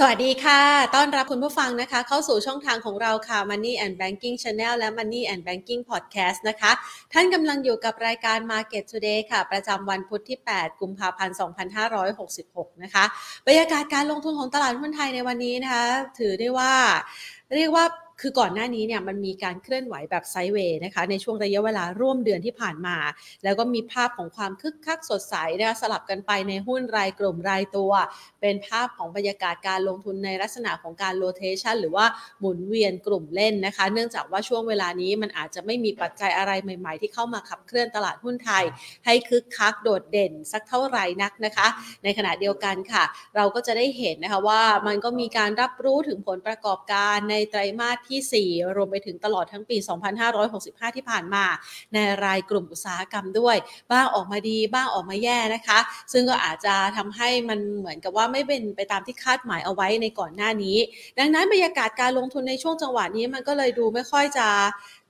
สวัสดีค่ะ ต้อนรับคุณผู้ฟังนะคะ เข้าสู่ช่องทางของเราค่ะ Money and Banking Channel และ Money and Banking Podcast นะคะ ท่านกำลังอยู่กับรายการ Market Today ค่ะ ประจำวันพุธที่ 8 กุมภาพันธ์ 2566 นะคะ บรรยากาศการลงทุนของตลาดหุ้นไทยในวันนี้นะคะ ถือได้ว่า เรียกว่า คือก่อนหน้านี้เนี่ยมันมีการเคลื่อนไหวแบบไซเวย์นะคะในช่วงระยะเวลาร่วมเดือนที่ผ่านมา แล้วก็มีภาพของความคึกคักสดใสนะคะสลับกันไปในหุ้นรายกลุ่มรายตัว เป็นภาพของบรรยากาศการลงทุนในลักษณะของการโรเทชันหรือว่าหมุนเวียนกลุ่มเล่นนะคะ เนื่องจากว่าช่วงเวลานี้มันอาจจะไม่มีปัจจัยอะไรใหม่ ๆ ที่เข้ามาขับเคลื่อนตลาดหุ้นไทย ให้คึกคักโดดเด่นสักเท่าไหร่นักนะคะ ในขณะเดียวกันค่ะ เราก็จะได้เห็นนะคะว่ามันก็มีการรับรู้ถึงผลประกอบการในไตรมาสที่ 4 รวมไปถึงตลอดทั้งปี 2565 ที่ผ่านมา ในรายกลุ่มอุตสาหกรรมด้วย บ้างออกมาดีบ้างออกมาแย่นะคะ ซึ่งก็อาจจะทำให้มันเหมือนกับว่าไม่เป็นไปตามที่คาดหมายเอาไว้ในก่อนหน้านี้ ดังนั้นบรรยากาศการลงทุนในช่วงจังหวะนี้มันก็เลยดูไม่ค่อยจะ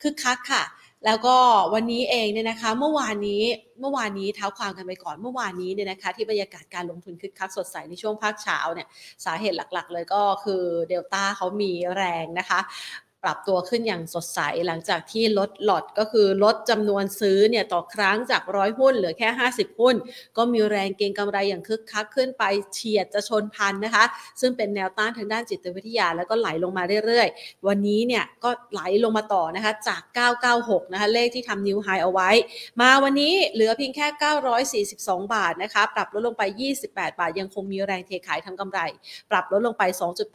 คึกคักค่ะ แล้วก็วันนี้เองเนี่ยนะคะเมื่อวานนี้เมื่อวานนี้เท้าความกันไปก่อนเมื่อวานนี้เนี่ยนะคะที่บรรยากาศการลงทุนคึกคักสดใสในช่วงภาคเช้าเนี่ยสาเหตุหลักๆ เลยก็คือเดลต้าเขามีแรงนะคะ ปรับตัวขึ้นอย่างสดใสหลังจากที่ลดหลอดก็คือลดจำนวนซื้อเนี่ยต่อครั้งจากร้อยหุ้นเหลือแค่ 50 หุ้น ก็มีแรงเก็งกำไรอย่างคึกคักขึ้นไปเฉียดจะชนพันนะคะ ซึ่งเป็นแนวต้านทางด้านจิตวิทยาแล้วก็ไหลลงมาเรื่อยๆ วันนี้เนี่ยก็ไหลลงมาต่อนะคะจาก 996 นะคะเลขที่ทำนิวไฮเอาไว้ มาวันนี้เหลือเพียงแค่ 942 บาทนะคะปรับลดลงไป 28 บาท ยังคงมีแรงเทขายทำกำไร ปรับลดลงไป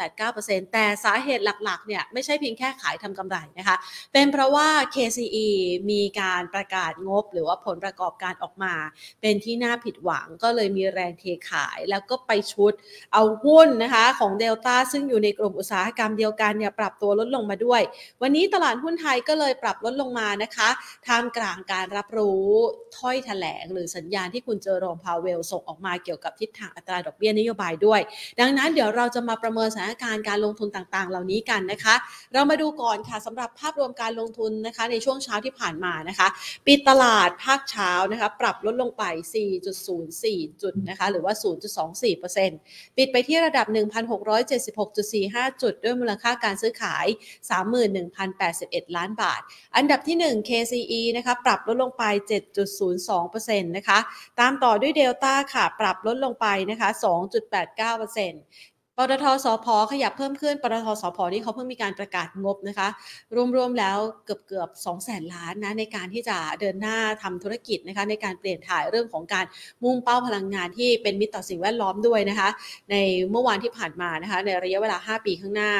2.89%แต่สาเหตุหลักๆเนี่ยไม่ใช่เพียงแค่ขายทำกำไรนะคะ เป็นเพราะว่า KCE มีการประกาศงบ หรือว่าผลประกอบการออกมา เป็นที่น่าผิดหวังก็เลยมีแรงเทขาย แล้วก็ไปชุดเอาหุ้นนะคะของเดลต้าซึ่งอยู่ในกลุ่มอุตสาหกรรมเดียวกันเนี่ยปรับตัวลดลงมาด้วย วันนี้ตลาดหุ้นไทยก็เลยปรับลดลงมานะคะท่ามกลางการรับรู้ถ้อยแถลง หรือสัญญาณที่คุณเจอโรมพาวเวลส่งออกมาเกี่ยวกับทิศทางอัตราดอกเบี้ยนโยบายด้วย ดังนั้นเดี๋ยวเราจะมาประเมินสถานการณ์การลงทุนต่างๆ เหล่านี้กันนะคะ เรามาดูก่อนค่ะสำหรับภาพรวมการลงทุนนะคะ ในช่วงเช้าที่ผ่านมานะคะ ปิดตลาดภาคเช้านะคะ ปรับลดลงไป 4.04 จุดนะคะ หรือว่า 0.24%ปิดไปที่ระดับ 1,676.45 จุด ด้วยมูลค่าการซื้อขาย 31,081 ล้านบาท อันดับที่ 1 KCE นะคะ ปรับลดลงไป 7.02%นะคะ ตามต่อด้วยเดลต้าค่ะ ปรับลดลงไปนะคะ 2.89% ปตทสพขยับเพิ่มขึ้นปตทสพนี่เขาเพิ่งมีการประกาศงบนะคะ รวมๆแล้วเกือบเกือบ2แสนล้านนะในการที่จะเดินหน้าทำธุรกิจนะคะในการเปลี่ยนถ่ายเรื่องของการมุ่งเป้าพลังงานที่เป็นมิตรต่อสิ่งแวดล้อมด้วยนะคะ ในเมื่อวานที่ผ่านมานะคะในระยะเวลา 5 ปีข้างหน้า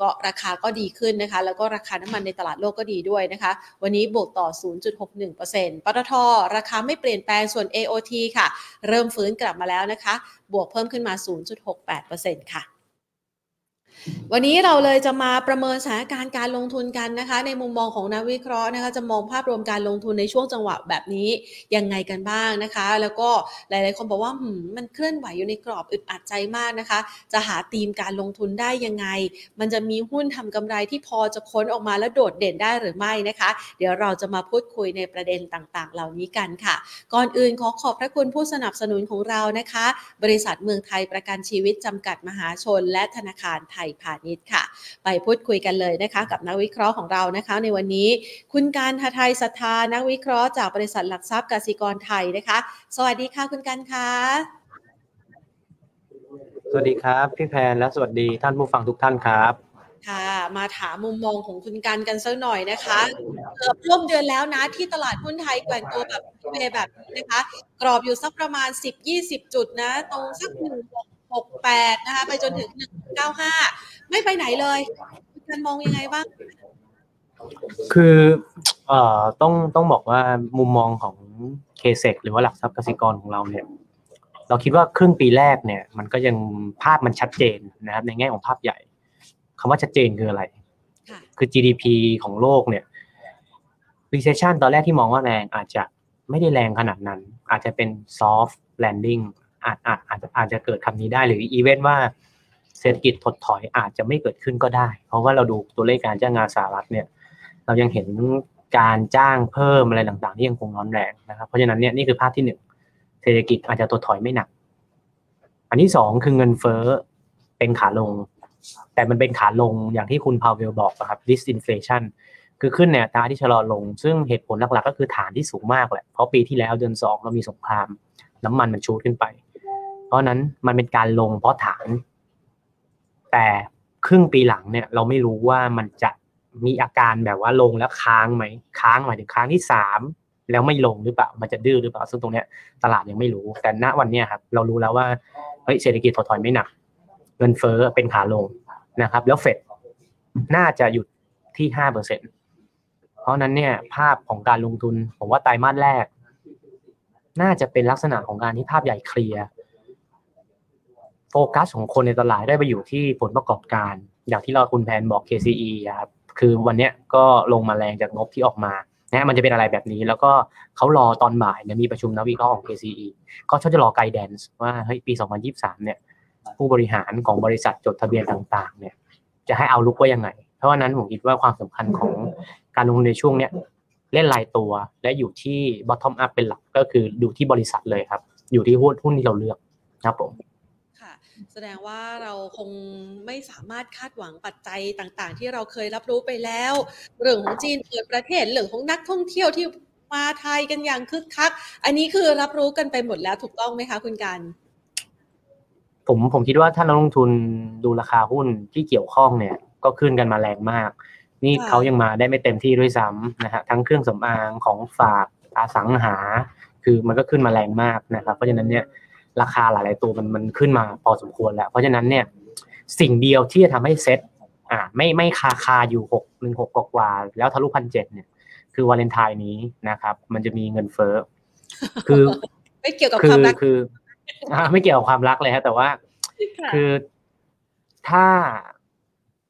ก็ราคาก็ดีขึ้นนะคะ แล้วก็ราคาน้ำมันในตลาดโลกก็ดีด้วยนะคะ วันนี้บวกต่อ 0.61%ปตทราคาไม่เปลี่ยนแปลงส่วน AOT ค่ะ เริ่มฟื้นกลับมาแล้วนะคะ บวกเพิ่มขึ้นมา 0.68%ค่ะ วันนี้เราเลยจะมาประเมินสถานการณ์การลงทุนกันนะคะ ในมุมมองของนักวิเคราะห์นะคะจะมองภาพรวมการลงทุนในช่วงจังหวะแบบนี้ยังไงกันบ้างนะคะ แล้วก็หลาย ๆ คนบอกว่ามมันเคลื่อนไหวอยู่ในกรอบอึดอัดใจมากนะคะ จะหาธีมการลงทุนได้ยังไง มันจะมีหุ้นทำกำไรที่พอจะค้นออกมาแล้วโดดเด่นได้หรือไม่นะคะ เดี๋ยวเราจะมาพูดคุยในประเด็นต่าง ๆ เหล่านี้กันค่ะ ก่อนอื่นขอขอบพระคุณผู้สนับสนุนของเรานะคะ บริษัทเมืองไทยประกันชีวิตจำกัดมหาชน และธนาคารไทยพาณิชย์ค่ะ ไปพูดคุยกันเลยนะคะ กับนักวิเคราะห์ของเรานะคะ ในวันนี้ คุณการทไทยศรัทธานักวิเคราะห์จากบริษัทหลักทรัพย์กสิกรไทยนะคะ สวัสดีค่ะคุณการค่ะสวัสดีครับพี่แพนและสวัสดีท่านผู้ฟังทุกท่านครับค่ะ มาถามมุมมองของคุณการกันสักหน่อยนะคะเกือบร่วมเดือนแล้วนะที่ตลาดหุ้นไทยแกว่งตัวแบบเวแบบนี้นะคะ กรอบอยู่สักประมาณ 10-20 จุดนะ ตรงสักหนึ่งหกแปดนะคะไปจนถึง หนึ่งเก้าห้าไม่ไปไหนเลยคุณการมองยังไงบ้าง คือเอ่อต้องต้องบอกว่ามุมมองของเคเซกหรือว่าหลักทรัพย์กสิกรของเราเนี่ยเราคิดว่าครึ่งปีแรกเนี่ย มันก็ยังภาพมันชัดเจนนะครับ ในแง่ของภาพใหญ่คำว่าชัดเจนคืออะไรค่ะคือ GDP ของโลกเนี่ย recession ตอนแรกที่มองว่าแรงอาจจะไม่ได้แรงขนาดนั้น อาจจะเป็น soft landing อาจอาจอาจจะอาจจะเกิดคำนี้ได้หรืออีเวนต์ว่า เศรษฐกิจถดถอยอาจจะไม่เกิดขึ้นก็ได้ เพราะว่าเราดูตัวเลขการจ้างงานสหรัฐเนี่ย เรายังเห็นการจ้างเพิ่มอะไรต่างๆ ที่ยังคงร้อนแรงนะครับ เพราะฉะนั้นเนี่ยนี่คือภาพที่หนึ่งเศรษฐกิจอาจจะถดถอยไม่หนัก อันที่สองคือเงินเฟ้อเป็นขาลง แต่มันเป็นขาลงอย่างที่คุณพาวเวลบอกนะครับ disinflation คือขึ้นในอัตราที่ชะลอลง ซึ่งเหตุผลหลักๆ ก็คือฐานที่สูงมากแหละ เพราะปีที่แล้วเดือนสองเรามีสงคราม น้ำมันมันชูดขึ้นไป เพราะนั้นมันเป็นการลงเพราะฐาน แต่ครึ่งปีหลังเนี่ยเราไม่รู้ว่ามันจะมีอาการแบบว่าลงแล้วค้างไหมค้างหมายถึงค้างที่สามแล้วไม่ลงหรือเปล่ามันจะดื้อหรือเปล่า ซึ่งตรงเนี้ยตลาดยังไม่รู้แต่ณวันเนี้ยครับเรารู้แล้วว่าเฮ้ยเศรษฐกิจถดถอยไม่หนัก เงินเฟ้อเป็นขาลงนะครับ แล้วเฟดน่าจะหยุดที่ห้าเปอร์เซ็นเพราะนั้นเนี่ยภาพของการลงทุน ผมว่าไตรมาสแรก น่าจะเป็นลักษณะของการที่ภาพใหญ่เคลียร์ ฟกัสของคนในตลาดได้ไปอยู่ที่ผลประกอบการ อย่างที่เราคุณแพนบอก KCE ครับคือวันนี้ก็ลงมาแรงจากงบที่ออกมานะมันจะเป็นอะไรแบบนี้ แล้วก็เขารอตอนบ่ายเนี่ยมีประชุมนักวิเคราะห์ของ KCE ก็เขาจะรอไกด์แดนซ์ว่าเฮ้ยปี 2023 เนี่ย ผู้บริหารของบริษัทจดทะเบียนต่าง ๆ เนี่ย จะให้เอาลุกว่ายังไง เพราะว่านั้นผมคิดว่าความสำคัญของการลงทุนในช่วงเนี้ยเล่นรายตัวและอยู่ที่ bottom up เป็นหลักก็คือดูที่บริษัทเลยครับ อยู่ที่หุ้นหุ้นที่เราเลือกครับผม แสดงว่าเราคงไม่สามารถคาดหวังปัจจัยต่างๆ ที่เราเคยรับรู้ไปแล้ว เรื่องของจีนเปิดประเทศเรื่องของนักท่องเที่ยวที่มาไทยกันอย่างคึกคัก อันนี้คือรับรู้กันไปหมดแล้วถูกต้องไหมคะคุณการผมผมคิดว่าถ้านักลงทุนดูราคาหุ้นที่เกี่ยวข้องเนี่ย ก็ขึ้นกันมาแรงมาก นี่เขายังมาได้ไม่เต็มที่ด้วยซ้ำนะฮะทั้งเครื่องสำอางของฝากอาสังหา คือมันก็ขึ้นมาแรงมากนะครับ เพราะฉะนั้นเนี่ย ราคาหลายๆตัวมันมันขึ้นมาพอสมควรแล้ว เพราะฉะนั้นเนี่ยสิ่งเดียวที่จะทำให้เซ็ตอ่าไม่ไม่คาคาอยู่หกหนึ่งหกกว่าๆแล้วทะลุพันเจ็ดเนี่ย คือวาเลนไทน์นี้นะครับ มันจะมีเงินเฟ้อคือไม่เกี่ยวกับคืความอรักคืออ่าไม่เกี่ยวกับความรักเลยฮะแต่ว่าค่ะคือถ้า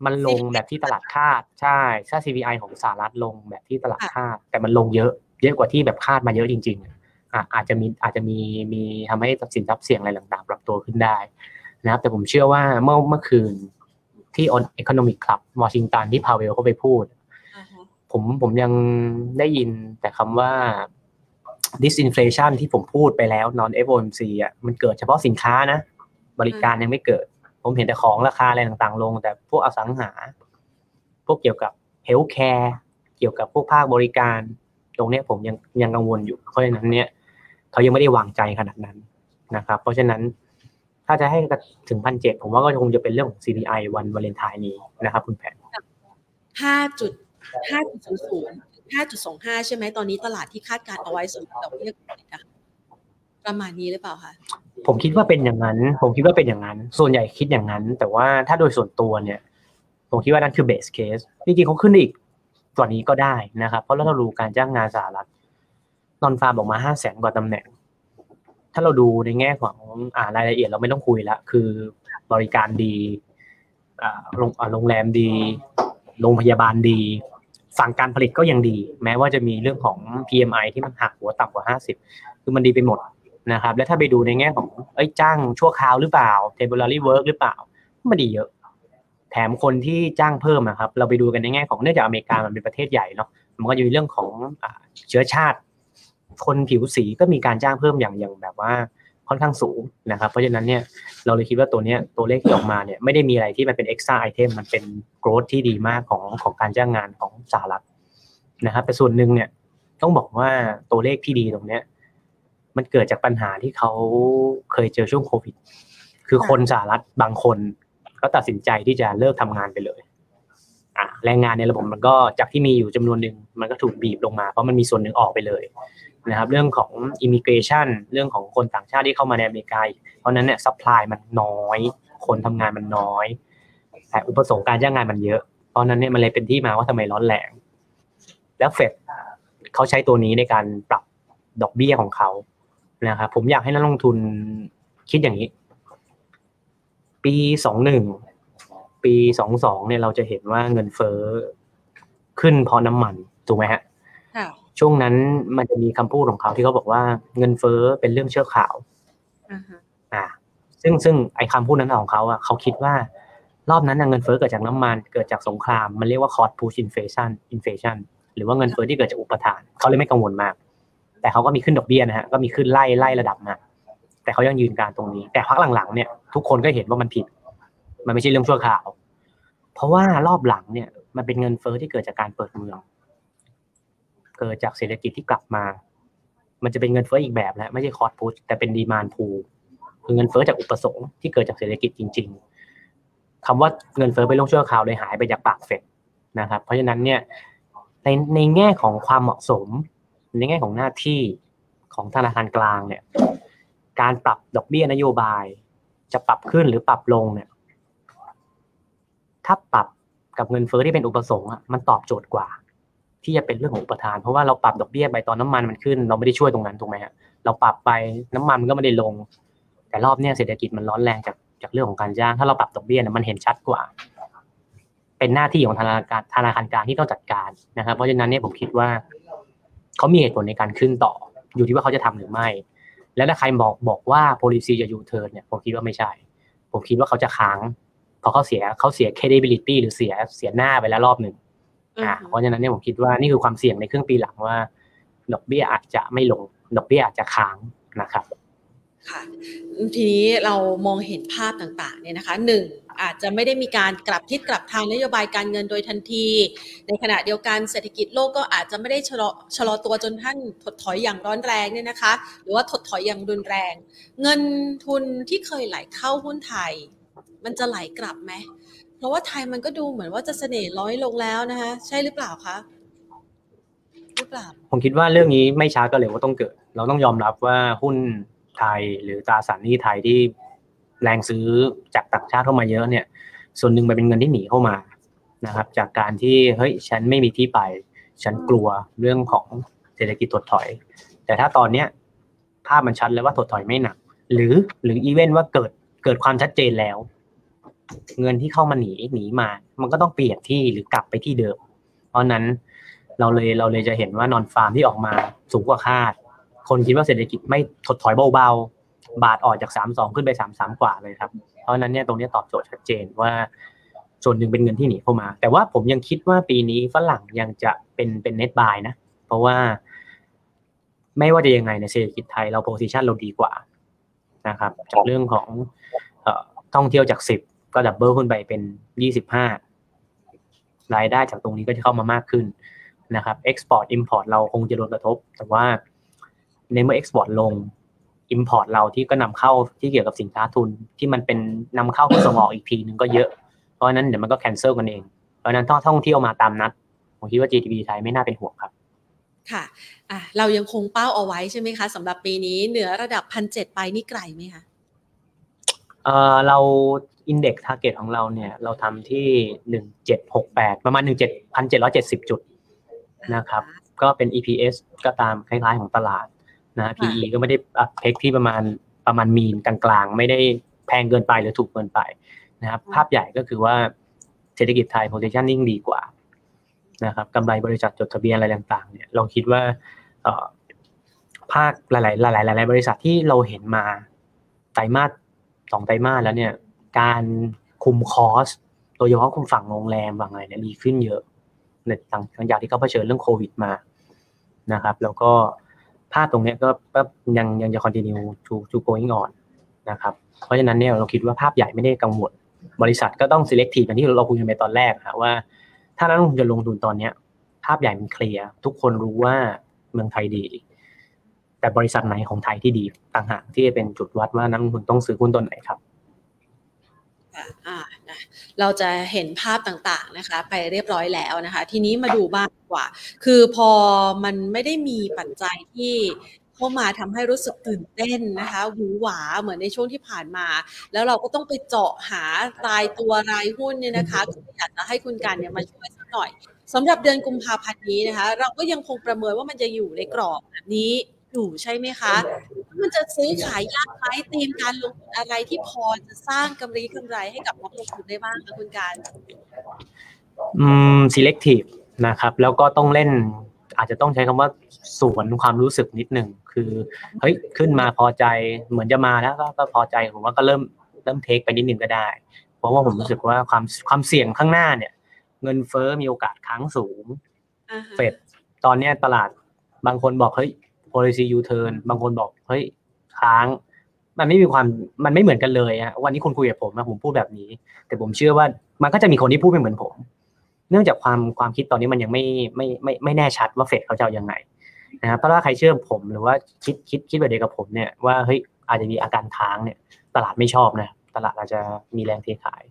มันลงแบบที่ตลาดคาดใช่ถ้า CPI ของสหรัฐลงแบบที่ตลาดคาด แต่มันลงเยอะ เยอะกว่าที่แบบคาดมาเยอะจริง ๆ อะอาจจะมีอาจจะมีมีทำให้สินทรัพย์เสี่ยงอะไรต่างๆ ปรับตัวขึ้นได้นะครับ แต่ผมเชื่อว่าเมื่อเมื่อคืนที่ on economic club วอชิงตันที่พาเวลเขาไปพูดอ่าฮะผมผมยังได้ยินแต่คำว่า disinflation ที่ผมพูดไปแล้ว non FOMC อะมันเกิดเฉพาะสินค้านะ บริการยังไม่เกิด ผมเห็นแต่ของราคาอะไรต่างๆ ลง แต่พวกอสังหา พวกเกี่ยวกับ healthcare เกี่ยวกับพวกภาคบริการ ตรงเนี้ยผมยังยังกังวลอยู่เพราะฉะนั้นเนี่ยเขายังไม่ได้วางใจขนาดนั้นนะครับ เพราะฉะนั้นถ้าจะให้ถึงพันเจ็ดผมว่าก็คงจะเป็นเรื่องของ CPI วันวาเลนไทน์นี้นะครับ คุณแผนห้าจุดห้าจุดศูนย์ศูนย์ห้าจุดสองห้าใช่ไหมตอนนี้ตลาดที่คาดการณ์เอาไว้สำหรับดอกเบี้ยนะคะประมาณนี้หรือเปล่าคะผมคิดว่าเป็นอย่างนั้น ผมคิดว่าเป็นอย่างนั้น ส่วนใหญ่คิดอย่างนั้น แต่ว่าถ้าโดยส่วนตัวเนี่ย ผมคิดว่านั่นคือ base case จริงๆเขาขึ้นอีก กว่านี้ก็ได้นะครับ เพราะเราดูการจ้างงานสหรัฐ non-farm ออกมาห้าแสนกว่าตำแหน่ง ถ้าเราดูในแง่ของอ่ารายละเอียดเราไม่ต้องคุยละคือบริการดีอ่าโรงแรมดี โรงพยาบาลดี ฝั่งการผลิตก็ยังดี แม้ว่าจะมีเรื่องของ PMI ที่มันหักหัวต่ำกว่า 50 คือมันดีไปหมดนะครับ และถ้าไปดูในแง่ของเอ้ยจ้างชั่วคราวหรือเปล่า temporary work หรือเปล่า มันดีเยอะ ถมคนที่จ้างเพิ่มอะครับ เราไปดูกันในแง่ของเนื่องจากอเมริกามันเป็นประเทศใหญ่เนาะมันก็จะมีเรื่องของเชื้อชาติ คนผิวสีก็มีการจ้างเพิ่มอย่างอย่างแบบว่าค่อนข้างสูงนะครับ เพราะฉะนั้นเนี่ยเราเลยคิดว่าตัวเนี้ยตัวเลขที่ออกมาเนี่ยไม่ได้มีอะไรที่มันเป็น extra item มันเป็น growth ที่ดีมากของของการจ้างงานของสหรัฐนะครับแต่ส่วนหนึ่งเนี่ยต้องบอกว่าตัวเลขที่ดีตรงเนี้ย มันเกิดจากปัญหาที่เขาเคยเจอช่วงโควิด คือคนสหรัฐบางคน ก็ตัดสินใจที่จะเลิกทำงานไปเลยอะแรงงานในระบบมันก็จากที่มีอยู่จำนวนหนึ่งมันก็ถูกบีบลงมา เพราะมันมีส่วนหนึ่งออกไปเลยนะครับเรื่องของ immigration เรื่องของคนต่างชาติที่เข้ามาในอเมริกาเพราะนั้นเนี่ย supply มันน้อย คนทำงานมันน้อย แต่อุปสงค์การจ้างงานมันเยอะเพราะฉะนั้นเนี่ยมันเลยเป็นที่มาว่าทำไมร้อนแรง แล้วเฟดเขาใช้ตัวนี้ในการปรับดอกเบี้ยของเขานะครับผมอยากให้นักลงทุนคิดอย่างนี้ ปีสองหนึ่งปีสองสองเนี่ยเราจะเห็นว่าเงินเฟ้อขึ้นเพราะน้ำมันถูกไหมฮะค่ะช่วงนั้นมันจะมีคำพูดของเขาที่เขาบอกว่าเงินเฟ้อเป็นเรื่องเชื่อข่าวอ่าฮะอ่าซึ่งซึ่งไอ้คำพูดนั้นของเขาอะเขาคิดว่ารอบนั้นน่ะเงินเฟ้อเกิดจากน้ำมันเกิดจากสงคราม มันเรียกว่า cost push inflation inflation หรือว่าเงินเฟ้อที่เกิดจากอุปทาน เขาเลยไม่กังวลมาก แต่เขาก็มีขึ้นดอกเบี้ยนะฮะก็มีขึ้นไล่ไล่ระดับมา แต่เขายังยืนการตรงนี้ แต่พักหลังๆเนี่ยทุกคนก็เห็นว่ามันผิด มันไม่ใช่เรื่องชั่วคราว เพราะว่ารอบหลังเนี่ย มันเป็นเงินเฟ้อที่เกิดจากการเปิดเมือง เกิดจากเศรษฐกิจที่กลับมา มันจะเป็นเงินเฟ้ออีกแบบแล้วไม่ใช่คอร์ดพุชแต่เป็นดีมานพูคือเงินเฟ้อจากอุปสงค์ที่เกิดจากเศรษฐกิจจริง ๆคำว่าเงินเฟ้อเป็นเรื่องชั่วคราวเลยหายไปจากปากเฟดนะครับ เพราะฉะนั้นเนี่ยในในแง่ของความเหมาะสม ในแง่ของหน้าที่ของธนาคารกลางเนี่ย การปรับดอกเบี้ยนโยบาย จะปรับขึ้นหรือปรับลงเนี่ย ถ้าปรับกับเงินเฟ้อที่เป็นอุปสงค์อะมันตอบโจทย์กว่า ที่จะเป็นเรื่องของอุปทาน เพราะว่าเราปรับดอกเบี้ยไปตอนน้ำมันมันขึ้น เราไม่ได้ช่วยตรงนั้นถูกไหมฮะเราปรับไปน้ำมันมันก็ไม่ได้ลง แต่รอบเนี้ยเศรษฐกิจมันร้อนแรงจากจากเรื่องของการจ้าง ถ้าเราปรับดอกเบี้ยเนี่ยมันเห็นชัดกว่า เป็นหน้าที่ของธนาคารธนาคารกลางที่ต้องจัดการนะครับ เพราะฉะนั้นเนี่ยผมคิดว่าเขามีเหตุผลในการขึ้นต่อ อยู่ที่ว่าเขาจะทำหรือไม่ แล้วถ้าใครบอกบอกว่า policy จะยูเทิร์นเนี่ยผมคิดว่าไม่ใช่ ผมคิดว่าเขาจะค้างเพราะเขาเสียเขาเสีย credibility หรือเสียเสียหน้าไปแล้วรอบหนึ่งอ่าเพราะฉะนั้นเนี่ยผมคิดว่านี่คือความเสี่ยงในครึ่งปีหลังว่า ดอกเบี้ยอาจจะไม่ลง ดอกเบี้ยอาจจะค้างนะครับ ค่ะทีนี้เรามองเห็นภาพต่างๆเนี่ยนะคะหนึ่งอาจจะไม่ได้มีการกลับทิศกลับทางนโยบายการเงินโดยทันที ในขณะเดียวกันเศรษฐกิจโลกก็อาจจะไม่ได้ชะลอชะลอตัวจนท่านถดถอยอย่างร้อนแรงเนี่ยนะคะ หรือว่าถดถอยอย่างรุนแรง เงินทุนที่เคยไหลเข้าหุ้นไทย มันจะไหลกลับไหมเพราะว่าไทยมันก็ดูเหมือนว่าจะเสน่ห์ร้อยลงแล้วนะคะใช่หรือเปล่าคะหรือเปล่าผมคิดว่าเรื่องนี้ไม่ช้าก็เร็วก็ต้องเกิด เราต้องยอมรับว่าหุ้น ไทย หรือตราสารหนี้ไทยที่แรงซื้อจากต่างชาติเข้ามาเยอะเนี่ย ส่วนหนึ่งมันเป็นเงินที่หนีเข้ามานะครับ จากการที่เฮ้ยฉันไม่มีที่ไป ฉันกลัวเรื่องของเศรษฐกิจถดถอย แต่ถ้าตอนเนี้ยภาพมันชัดแล้วว่าถดถอยไม่หนัก หรือหรืออีเวนต์ว่าเกิดเกิดความชัดเจนแล้ว เงินที่เข้ามาหนีหนีมา มันก็ต้องเปลี่ยนที่หรือกลับไปที่เดิม เพราะนั้นเราเลยเราเลยจะเห็นว่านอนฟาร์มที่ออกมาสูงกว่าคาด คนคิดว่าเศรษฐกิจไม่ถดถอยเบาๆ บาทออกจากสามสองขึ้นไปสามสามกว่าเลยครับ เพราะนั้นเนี่ยตรงนี้ตอบโจทย์ชัดเจนว่าส่วนหนึ่งเป็นเงินที่หนีเข้ามา แต่ว่าผมยังคิดว่าปีนี้ฝรั่งยังจะเป็นเป็น net buy นะ เพราะว่าไม่ว่าจะยังไงในเศรษฐกิจไทยเรา position เราดีกว่านะครับ จากเรื่องของท่องเที่ยวจากสิบก็ double ขึ้นไปเป็นยี่สิบห้ารายได้จากตรงนี้ก็จะเข้ามามากขึ้นนะครับ export import เราคงจะโดนกระทบ แต่ว่า ในเมื่อ export ลง import เราที่ก็นำเข้าที่เกี่ยวกับสินค้าทุนที่มันเป็นนำเข้าเพื่อส่งออกอีกทีหนึ่งก็เยอะ เพราะนั้นเดี๋ยวมันก็ cancel กันเอง เพราะนั้นต้องท่องเที่ยวมาตามนัด ผมคิดว่า GDP ไทยไม่น่าเป็นห่วงครับ ค่ะอะ เรายังคงเป้าเอาไว้ใช่ไหมคะสำหรับปีนี้เหนือระดับพันเจ็ดไปนี่ไกลไหมคะเออเรา index target ของเราเนี่ย เราทำที่หนึ่งเจ็ดหกแปดประมาณหนึ่งเจ็ดพันเจ็ดร้อยเจ็ดสิบจุดนะครับ ก็เป็น EPS ก็ตามคล้ายๆของตลาด นะ PE ก็ไม่ได้เพกที่ประมาณประมาณมีนกลางๆ ไม่ได้แพงเกินไปหรือถูกเกินไปนะครับ ภาพใหญ่ก็คือว่าเศรษฐกิจไทย positioning ดีกว่านะครับกำไรบริษัทจดทะเบียนอะไรต่างๆ เนี่ยเราคิดว่าภาคหลายๆหลายๆหลาย ๆ บริษัทที่เราเห็นมาไตรมาสสองไตรมาสแล้วเนี่ย การคุมคอสโดยเฉพาะคุมฝั่งโรงแรมบางอะไรเนี่ยดีขึ้นเยอะในหลังจากที่เขาเผชิญเรื่องโควิดมานะครับ แล้วก็ ภาพตรงนี้ก็ยังยังจะ continue to to going on นะครับ เพราะฉะนั้นเนี่ยเราคิดว่าภาพใหญ่ไม่ได้กังวล บริษัทก็ต้อง selective อย่างที่เราคุยกันไปตอนแรกนะว่า ถ้านักลงทุนจะลงทุนตอนเนี้ย ภาพใหญ่มันเคลียร์ทุกคนรู้ว่าเมืองไทยดี แต่บริษัทไหนของไทยที่ดีต่างหากที่จะเป็นจุดวัดว่านักลงทุนต้องซื้อหุ้นตัวไหนครับ เราจะเห็นภาพต่างๆนะคะ ไปเรียบร้อยแล้วนะคะ ทีนี้มาดูบ้างกว่า คือพอมันไม่ได้มีปัจจัยที่เข้ามาทำให้รู้สึกตื่นเต้นนะคะหวือหวาเหมือนในช่วงที่ผ่านมา แล้วเราก็ต้องไปเจาะหารายตัวรายหุ้นเนี่ยนะคะอยากจะให้คุณการเนี่ยมาช่วยสักหน่อยสำหรับเดือนกุมภาพันธ์นี้นะคะ เราก็ยังคงประเมินว่ามันจะอยู่ในกรอบแบบนี้ อยู่ใช่ไหมคะ มันจะซื้อขายยากไหมตีมการลงทุนอะไรที่พอจะสร้างกำไรกำไรให้กับนักลงทุนได้บ้างคะคุณการ อืม selective นะครับ แล้วก็ต้องเล่น อาจจะต้องใช้คำว่าสวนความรู้สึกนิดหนึ่งคือเฮ้ยขึ้นมาพอใจเหมือนจะมาแล้วก็พอใจผมว่าก็เริ่มเริ่มเทคไปนิดนึงก็ได้ เพราะว่าผมรู้สึกว่าความความเสี่ยงข้างหน้าเนี่ย เงินเฟ้อมีโอกาสค้างสูงเฟดตอนนี้ตลาดบางคนบอกเฮ้ย policy U turn บางคนบอกเฮ้ยค้าง มันไม่มีความมันไม่เหมือนกันเลยฮะวันนี้คุณคุยกับผมนะผมพูดแบบนี้ แต่ผมเชื่อว่ามันก็จะมีคนที่พูดไม่เหมือนผม เนื่องจากความความคิดตอนนี้มันยังไม่ไม่ไม่ไม่แน่ชัดว่าเฟดเขาจะเอายังไงนะครับถ้าใครเชื่อผมหรือว่าคิดคิดคิดแบบเดียวกับผมเนี่ยว่าเฮ้ยอาจจะมีอาการค้างเนี่ยตลาดไม่ชอบนะตลาดอาจจะมีแรงเทขาย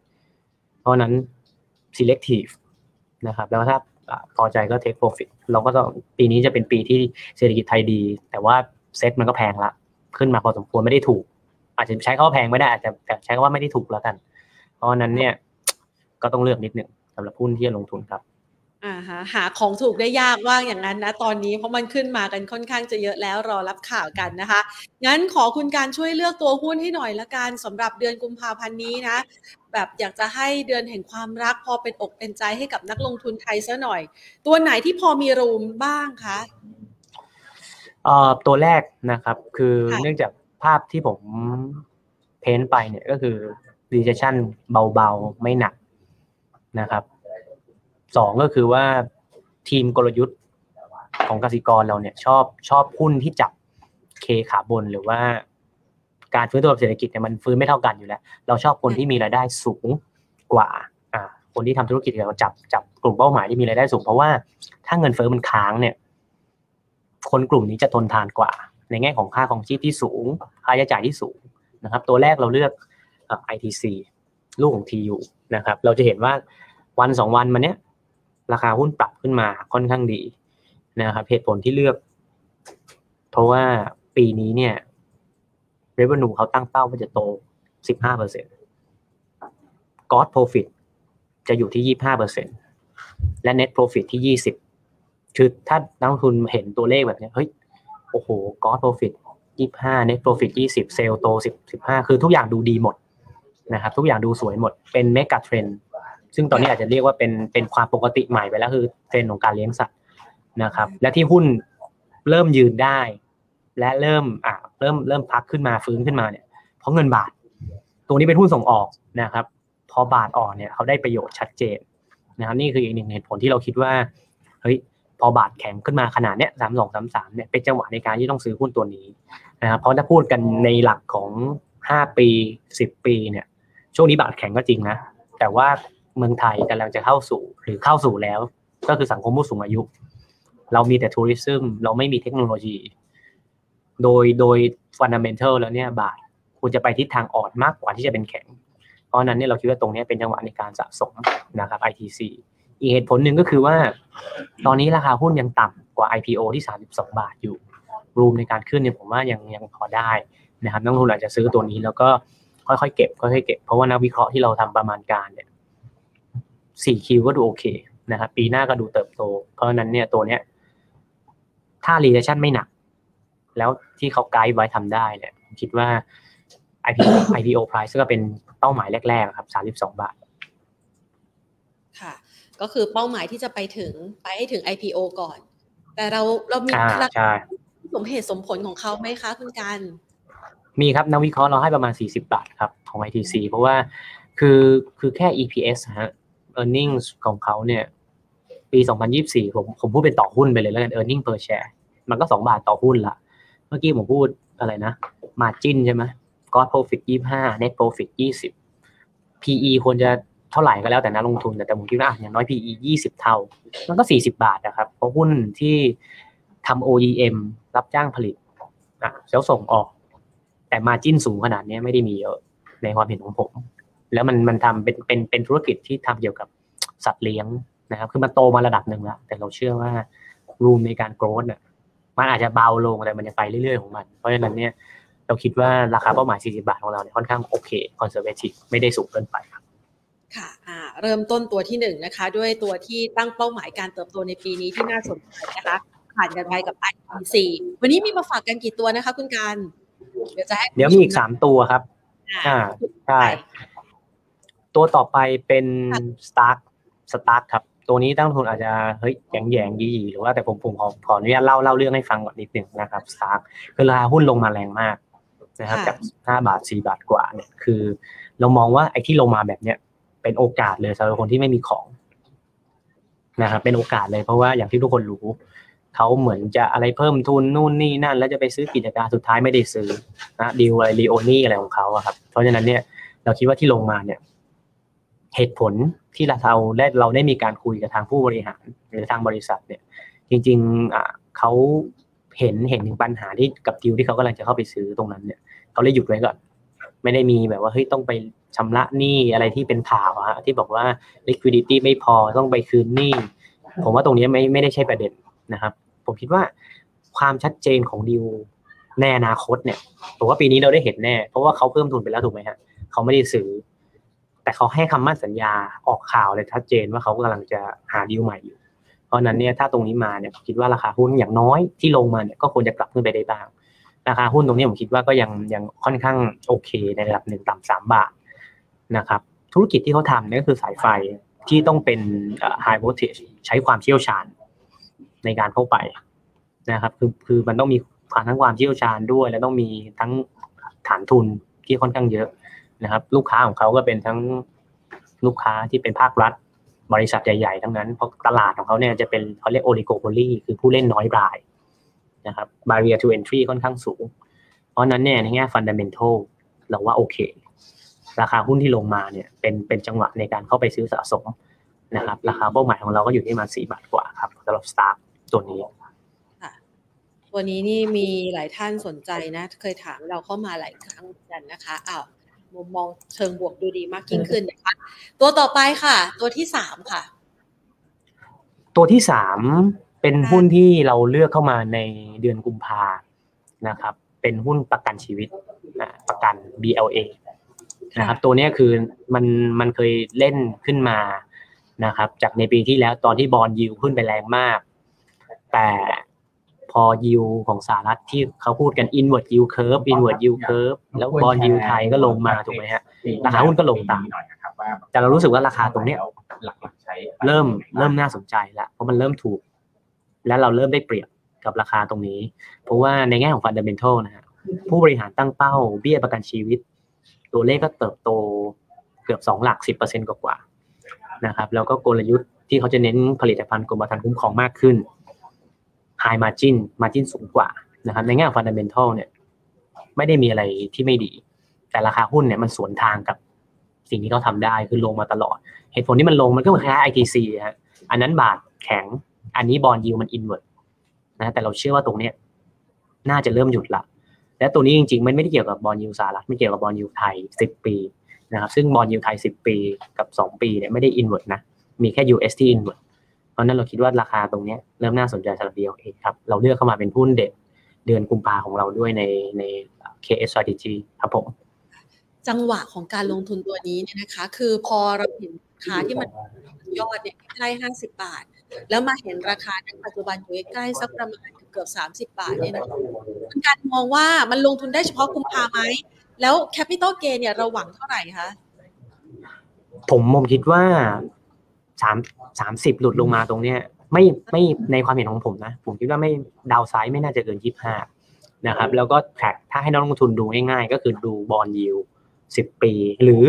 เพราะนั้น selective นะครับ แล้วถ้า พอใจก็ take profit เราก็ต้องปีนี้จะเป็นปีที่เศรษฐกิจไทยดี แต่ว่าเซ็ตมันก็แพงละ ขึ้นมาพอสมควรไม่ได้ถูก อาจจะใช้คำว่าแพงไม่ได้อาจจะแต่ใช้คำว่าไม่ได้ถูกแล้วกัน เพราะนั้นเนี่ยก็ต้องเลือกนิดหนึ่งสำหรับหุ้นที่จะลงทุนครับอ่าฮะหาของถูกได้ยากว่าอย่างนั้นนะตอนนี้เพราะมันขึ้นมากันค่อนข้างจะเยอะแล้วรอรับข่าวกันนะคะงั้นขอคุณการช่วยเลือกตัวหุ้นให้หน่อยละกันสำหรับเดือนกุมภาพันธ์นี้นะ แบบอยากจะให้เดือนแห่งความรัก พอเป็นอกเป็นใจให้กับนักลงทุนไทยซะหน่อย ตัวไหนที่พอมีรูมบ้างคะเอ่อตัวแรกนะครับคือเนื่องจากภาพที่ผมเพ้นไปเนี่ยก็คือ recession เบาๆ ไม่หนักนะครับสองก็คือว่าทีมกลยุทธ์ของกสิกรเราเนี่ยชอบชอบหุ้นที่จับเคขาบนหรือว่า การฟื้นตัวเศรษฐกิจเนี่ยมันฟื้นไม่เท่ากันอยู่แล้ว เราชอบคนที่มีรายได้สูงกว่าอ่าคนที่ทำธุรกิจเราจับจับกลุ่มเป้าหมายที่มีรายได้สูง เพราะว่าถ้าเงินเฟ้อมันค้างเนี่ย คนกลุ่มนี้จะทนทานกว่า ในแง่ของค่าของชีพที่สูง ค่าใช้จ่ายที่สูงนะครับ ตัวแรกเราเลือก ITC ลูกของ TU นะครับ เราจะเห็นว่าวันสองวันมาเนี้ยราคาหุ้นปรับขึ้นมาค่อนข้างดีนะครับเหตุผลที่เลือก เพราะว่าปีนี้เนี่ย revenue เขาตั้งเป้าว่าจะโต 15เปอร์เซ็นต์ cost profit จะอยู่ที่ 25เปอร์เซ็นต์และ net profit ที่ 20 คือถ้านักลงทุนเห็นตัวเลขแบบนี้เฮ้ย โอ้โห cost profit 25 net profit 20 sale โต 10 15 คือทุกอย่างดูดีหมดนะครับ ทุกอย่างดูสวยหมด เป็น mega trend ซึ่งตอนนี้อาจจะเรียกว่าเป็นเป็นความปกติใหม่ไปแล้วคือเทรนของการเลี้ยงสัตว์นะครับ และที่หุ้นเริ่มยืนได้ และเริ่มอ่าเริ่มเริ่มพักขึ้นมาฟื้นขึ้นมาเนี่ยเพราะเงินบาทตรงนี้เป็นหุ้นส่งออกนะครับ พอบาทอ่อนเนี่ยเขาได้ประโยชน์ชัดเจนนะครับนี่คืออีกหนึ่งเหตุผลที่เราคิดว่าเฮ้ยพอบาทแข็งขึ้นมาขนาดเนี้ยสามสองสามสามเนี่ยเป็นจังหวะในการที่ต้องซื้อหุ้นตัวนี้นะครับเพราะถ้าพูดกันในหลักของห้าปีสิบปีเนี่ยช่วงนี้บาทแข็งก็จริงนะแต่ว่าเมืองไทยกำลังจะเข้าสู่หรือเข้าสู่แล้ว ก็คือสังคมผู้สูงอายุ เรามีแต่ทัวริซึมเราไม่มีเทคโนโลยี โดยโดยฟันดัมเบลแล้วเนี่ยบาทควรจะไปทิศทางอ่อนมากกว่าที่จะเป็นแข็ง เพราะนั้นเนี่ยเราคิดว่าตรงนี้เป็นจังหวะในการสะสมนะครับ ITC อีกเหตุผลหนึ่งก็คือว่า ตอนนี้ราคาหุ้นยังต่ำกว่า IPO ที่ 32 บาทอยู่ รูมในการขึ้นเนี่ยผมว่ายังยังพอได้นะครับนักลงทุนอาจจะซื้อตัวนี้แล้วก็ค่อยๆเก็บค่อยๆเก็บเพราะว่านักวิเคราะห์ที่เราทำประมาณการเนี่ยสี่คิวก็ดูโอเคนะครับปีหน้าก็ดูเติบโต เพราะฉะนั้นเนี่ยตัวเนี้ย ถ้า recession ไม่หนัก แล้วที่เขาไกด์ไว้ทำได้เนี่ยคิดว่า IPO IPO price ก็เป็นเป้าหมายแรกๆครับสามสิบสองบาท ค่ะ ก็คือเป้าหมายที่จะไปถึงไปให้ถึง IPO ก่อน แต่เราเรามีราคาสมเหตุสมผลของเขาไหมคะคุณการมีครับนักวิเคราะห์เราให้ประมาณ 40 บาทครับของ ITC เพราะว่าคือคือแค่ EPS ฮะ e a r n i n g ของเขาเนี่ย ปี 2024 ผมผมพูดเป็นต่อหุ้นไปเลยแล้วกัน e a r n i n g per share มันก็ 2 บาทต่อหุ้นละเมื่อกี้ผมพูดอะไรนะ margin ใช่ไหม gross profit 25 net profit 20 PE ควรจะเท่าไหร่ก็แล้วแต่นักลงทุนแต่แต่ผมคิดว่าอย่างน้อย PE 20เท่า มันก็40บาทนะครับ เพราะหุ้นที่ทำ OEM รับจ้างผลิตอะแล้วส่งออก แต่มาจิ้นสูงขนาดนี้ไม่ได้มีเยอะในความเห็นของผม แล้วมันมันทำเป็นเป็นเป็นธุรกิจที่ทำเกี่ยวกับสัตว์เลี้ยงนะครับ คือมันโตมาระดับหนึ่งแล้วแต่เราเชื่อว่ารูมในการโกรธเนี่ย มันอาจจะเบาลงแต่มันยังไปเรื่อยๆของมัน เพราะฉะนั้นเนี่ยเราคิดว่าราคาเป้าหมาย 40 บาทของเราเนี่ยค่อนข้างโอเคคอนเซอร์เวทีฟไม่ได้สูงเกินไปครับค่ะอ่าเริ่มต้นตัวที่หนึ่งนะคะ ด้วยตัวที่ตั้งเป้าหมายการเติบโตในปีนี้ที่น่าสนใจนะคะผ่านกันไปกับ IPC วันนี้มีมาฝากกันกี่ตัวนะคะ คุณการเดี๋ยวจะให้เดี๋ยวมีอีกสามตัวครับอ่าใช่ตัวต่อไปเป็นสตาร์สตาร์ครับ ตัวนี้ตั้งทุนอาจจะเฮ้ยแยงแยงยี่หรือว่าแต่ผมผมขอขออนุญาตเล่าเล่าเรื่องให้ฟังก่อนนิดหนึ่งนะครับสตาร์คือราคาหุ้นลงมาแรงมากนะครับจากห้าบาทสี่บาทกว่าเนี่ยคือ เรามองว่าไอ้ที่ลงมาแบบเนี้ยเป็นโอกาสเลยสำหรับคนที่ไม่มีของนะครับเป็นโอกาสเลยเพราะว่าอย่างที่ทุกคนรู้เขาเหมือนจะอะไรเพิ่มทุนนู่นนี่นั่น แล้วจะไปซื้อกิจการสุดท้ายไม่ได้ซื้อนะดีลอะไรรีโอนี่อะไรของเขาอะครับเพราะฉะนั้นเนี่ยเราคิดว่าที่ลงมาเนี่ย เหตุผลที่เราได้เราได้มีการคุยกับทางผู้บริหารหรือทางบริษัทเนี่ย จริงๆอ่าเขาเห็นเห็นถึงปัญหาที่กับดิวที่เขากำลังจะเข้าไปซื้อตรงนั้นเนี่ยเขาเลยหยุดไว้ก่อน ไม่ได้มีแบบว่าเฮ้ยต้องไปชำระหนี้อะไรที่เป็นข่าวอะที่บอกว่า liquidity ไม่พอต้องไปคืนหนี้ผมว่าตรงนี้ไม่ไม่ได้ใช่ประเด็นนะครับ ผมคิดว่าความชัดเจนของดิวในอนาคตเนี่ยผมว่าปีนี้เราได้เห็นแน่ เพราะว่าเขาเพิ่มทุนไปแล้วถูกไหมฮะเขาไม่ได้ซื้อ แต่เขาให้คำมั่นสัญญาออกข่าวเลยชัดเจนว่าเขากำลังจะหาดิวใหม่อยู่ เพราะนั้นเนี่ยถ้าตรงนี้มาเนี่ยผมคิดว่าราคาหุ้นอย่างน้อยที่ลงมาเนี่ยก็ควรจะกลับขึ้นไปได้บ้าง ราคาหุ้นตรงนี้ผมคิดว่าก็ยังยังค่อนข้างโอเคในระดับหนึ่งต่ำสามบาทนะครับธุรกิจที่เขาทำเนี่ยก็คือสายไฟที่ต้องเป็น high voltage ใช้ความเชี่ยวชาญในการเข้าไปนะครับคือคือมันต้องมีความทั้งความเชี่ยวชาญด้วย แล้วต้องมีทั้งฐานทุนที่ค่อนข้างเยอะ นะครับ ลูกค้าของเขาก็เป็นทั้งลูกค้าที่เป็นภาครัฐ บริษัทใหญ่ๆทั้งนั้นเพราะตลาดของเขาเนี่ยจะเป็นเขาเรียกโอลิโกโพลีคือผู้เล่นน้อยรายนะครับ barrier to entry ค่อนข้างสูง เพราะนั้นเนี่ยในแง่ fundamental เราว่าโอเค ราคาหุ้นที่ลงมาเนี่ยเป็นเป็นจังหวะในการเข้าไปซื้อสะสมนะครับ ราคาเป้าหมายของเราก็อยู่ที่ประมาณสี่บาทกว่าครับสำหรับสตาร์ตัวนี้ตัวนี้นี่มีหลายท่านสนใจนะ เคยถามเราเข้ามาหลายครั้งเหมือนกันนะคะอ้าว มุมมองเชิงบวกดูดีมากยิ่งขึ้นนะคะ ตัวต่อไปค่ะ ตัวที่สามค่ะ ตัวที่สามเป็นหุ้นที่เราเลือกเข้ามาในเดือนกุมภานะครับ เป็นหุ้นประกันชีวิตนะประกัน BLA นะครับ ตัวนี้คือมันมันเคยเล่นขึ้นมานะครับ จากในปีที่แล้วตอนที่บอลยิวขึ้นไปแรงมาก แต่ พอยิวของสหรัฐที่เขาพูดกัน inward yield curve inward yield curve แล้วบอลยิวไทยก็ลงมาถูกไหมฮะราคาหุ้นก็ลงตามแต่เรารู้สึกว่าราคาตรงเนี้ยหลักๆใช้เริ่มเริ่มน่าสนใจแล้วเพราะมันเริ่มถูก และเราเริ่มได้เปรียบกับราคาตรงนี้ เพราะว่าในแง่ของฟันเดเมนทัลนะฮะผู้บริหารตั้งเป้าเบี้ยประกันชีวิต ตัวเลขก็เติบโตเกือบสองหลักสิบเปอร์เซ็นต์กว่าๆนะครับแล้วก็กลยุทธ์ที่เขาจะเน้นผลิตภัณฑ์กรมธรรม์คุ้มครองมากขึ้น high margin margin สูงกว่านะครับในแง่ของ fundamental เนี่ยไม่ได้มีอะไรที่ไม่ดี แต่ราคาหุ้นเนี่ยมันสวนทางกับสิ่งที่เขาทำได้คือลงมาตลอด เหตุผลที่มันลงมันก็เหมือนคล้าย ITC ฮะอันนั้นบาทแข็ง อันนี้ bond yield มัน invertนะแต่เราเชื่อว่าตรงเนี้ยน่าจะเริ่มหยุดละและตัวนี้จริงๆ มันไม่ได้เกี่ยวกับ bond yield สหรัฐไม่เกี่ยวกับ bond yield ไทย 10 ปีนะครับซึ่ง bond yield ไทย 10 ปีกับ 2 ปีเนี่ยไม่ได้ invert นะมีแค่ US ที่ invert เพราะนั้นเราคิดว่าราคาตรงเนี้ยเริ่มน่าสนใจสำหรับ BLA ครับเราเลือกเข้ามาเป็นหุ้นเด็ดเดือนกุมภาของเราด้วยในใน KS strategy ครับผม จังหวะของการลงทุนตัวนี้เนี่ยนะคะ คือพอเราเห็นราคาที่มันยอดเนี่ยใกล้ห้าสิบบาท แล้วมาเห็นราคาในปัจจุบันอยู่ใกล้ๆสักประมาณเกือบสามสิบบาทเนี่ยนะคะมันการมองว่ามันลงทุนได้เฉพาะกุมภาไหมแล้ว capital gain เนี่ยเราหวังเท่าไหร่คะผมผมคิดว่า สามสามสิบหลุดลงมาตรงเนี้ยไม่ไม่ในความเห็นของผมนะ ผมคิดว่าไม่ downside ไม่น่าจะเกินยี่ห้านะครับ แล้วก็ track ถ้าให้นักลงทุนดูง่ายๆ ก็คือดู bond yieldสิบปี หรือ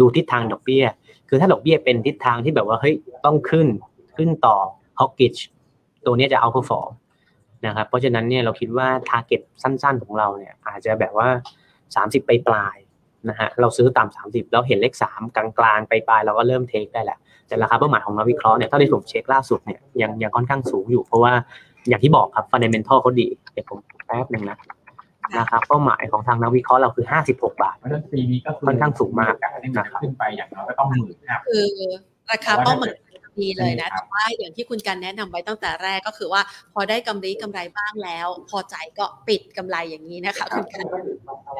ดูทิศทางดอกเบี้ย คือถ้าดอกเบี้ยเป็นทิศทางที่แบบว่าเฮ้ยต้องขึ้นขึ้นต่อ hawkish ตัวนี้จะเอา e r f o r m นะครับ เพราะฉะนั้นเนี่ยเราคิดว่า target สั้นๆของเราเนี่ย อาจจะแบบว่าสามสิบไปปลายนะฮะเราซื้อตามสามสิบแล้วเห็นเลขสามกลางๆ ไปปลายเราก็เริ่ม take ได้แหละ แต่ราคาเป้าหมายของนักวิเคราะห์เนี่ยถ้าที่ผมเช็คล่าสุดเนี่ยยังยังค่อนข้างสูงอยู่ เพราะว่าอย่างที่บอกครับ fundamental เขาดีเดี๋ยวผมแป๊บหนึ่งนะราคาเป้าหมายของทางนักวิเคราะห์เราคือห้าสิบหกบาทเพราะฉะนั้นปีนี้ก็ค่อนข้างสูงมากการที่มันจะขึ้นไปอย่างน้อยก็ต้องหมื่นห้าคือราคาเป้าหมายดีเลยนะแต่ว่าอย่างที่คุณการแนะนำไว้ตั้งแต่แรกก็คือว่าพอได้กำไรกำไรบ้างแล้ว พอใจก็ปิดกำไรอย่างนี้นะคะคุณการ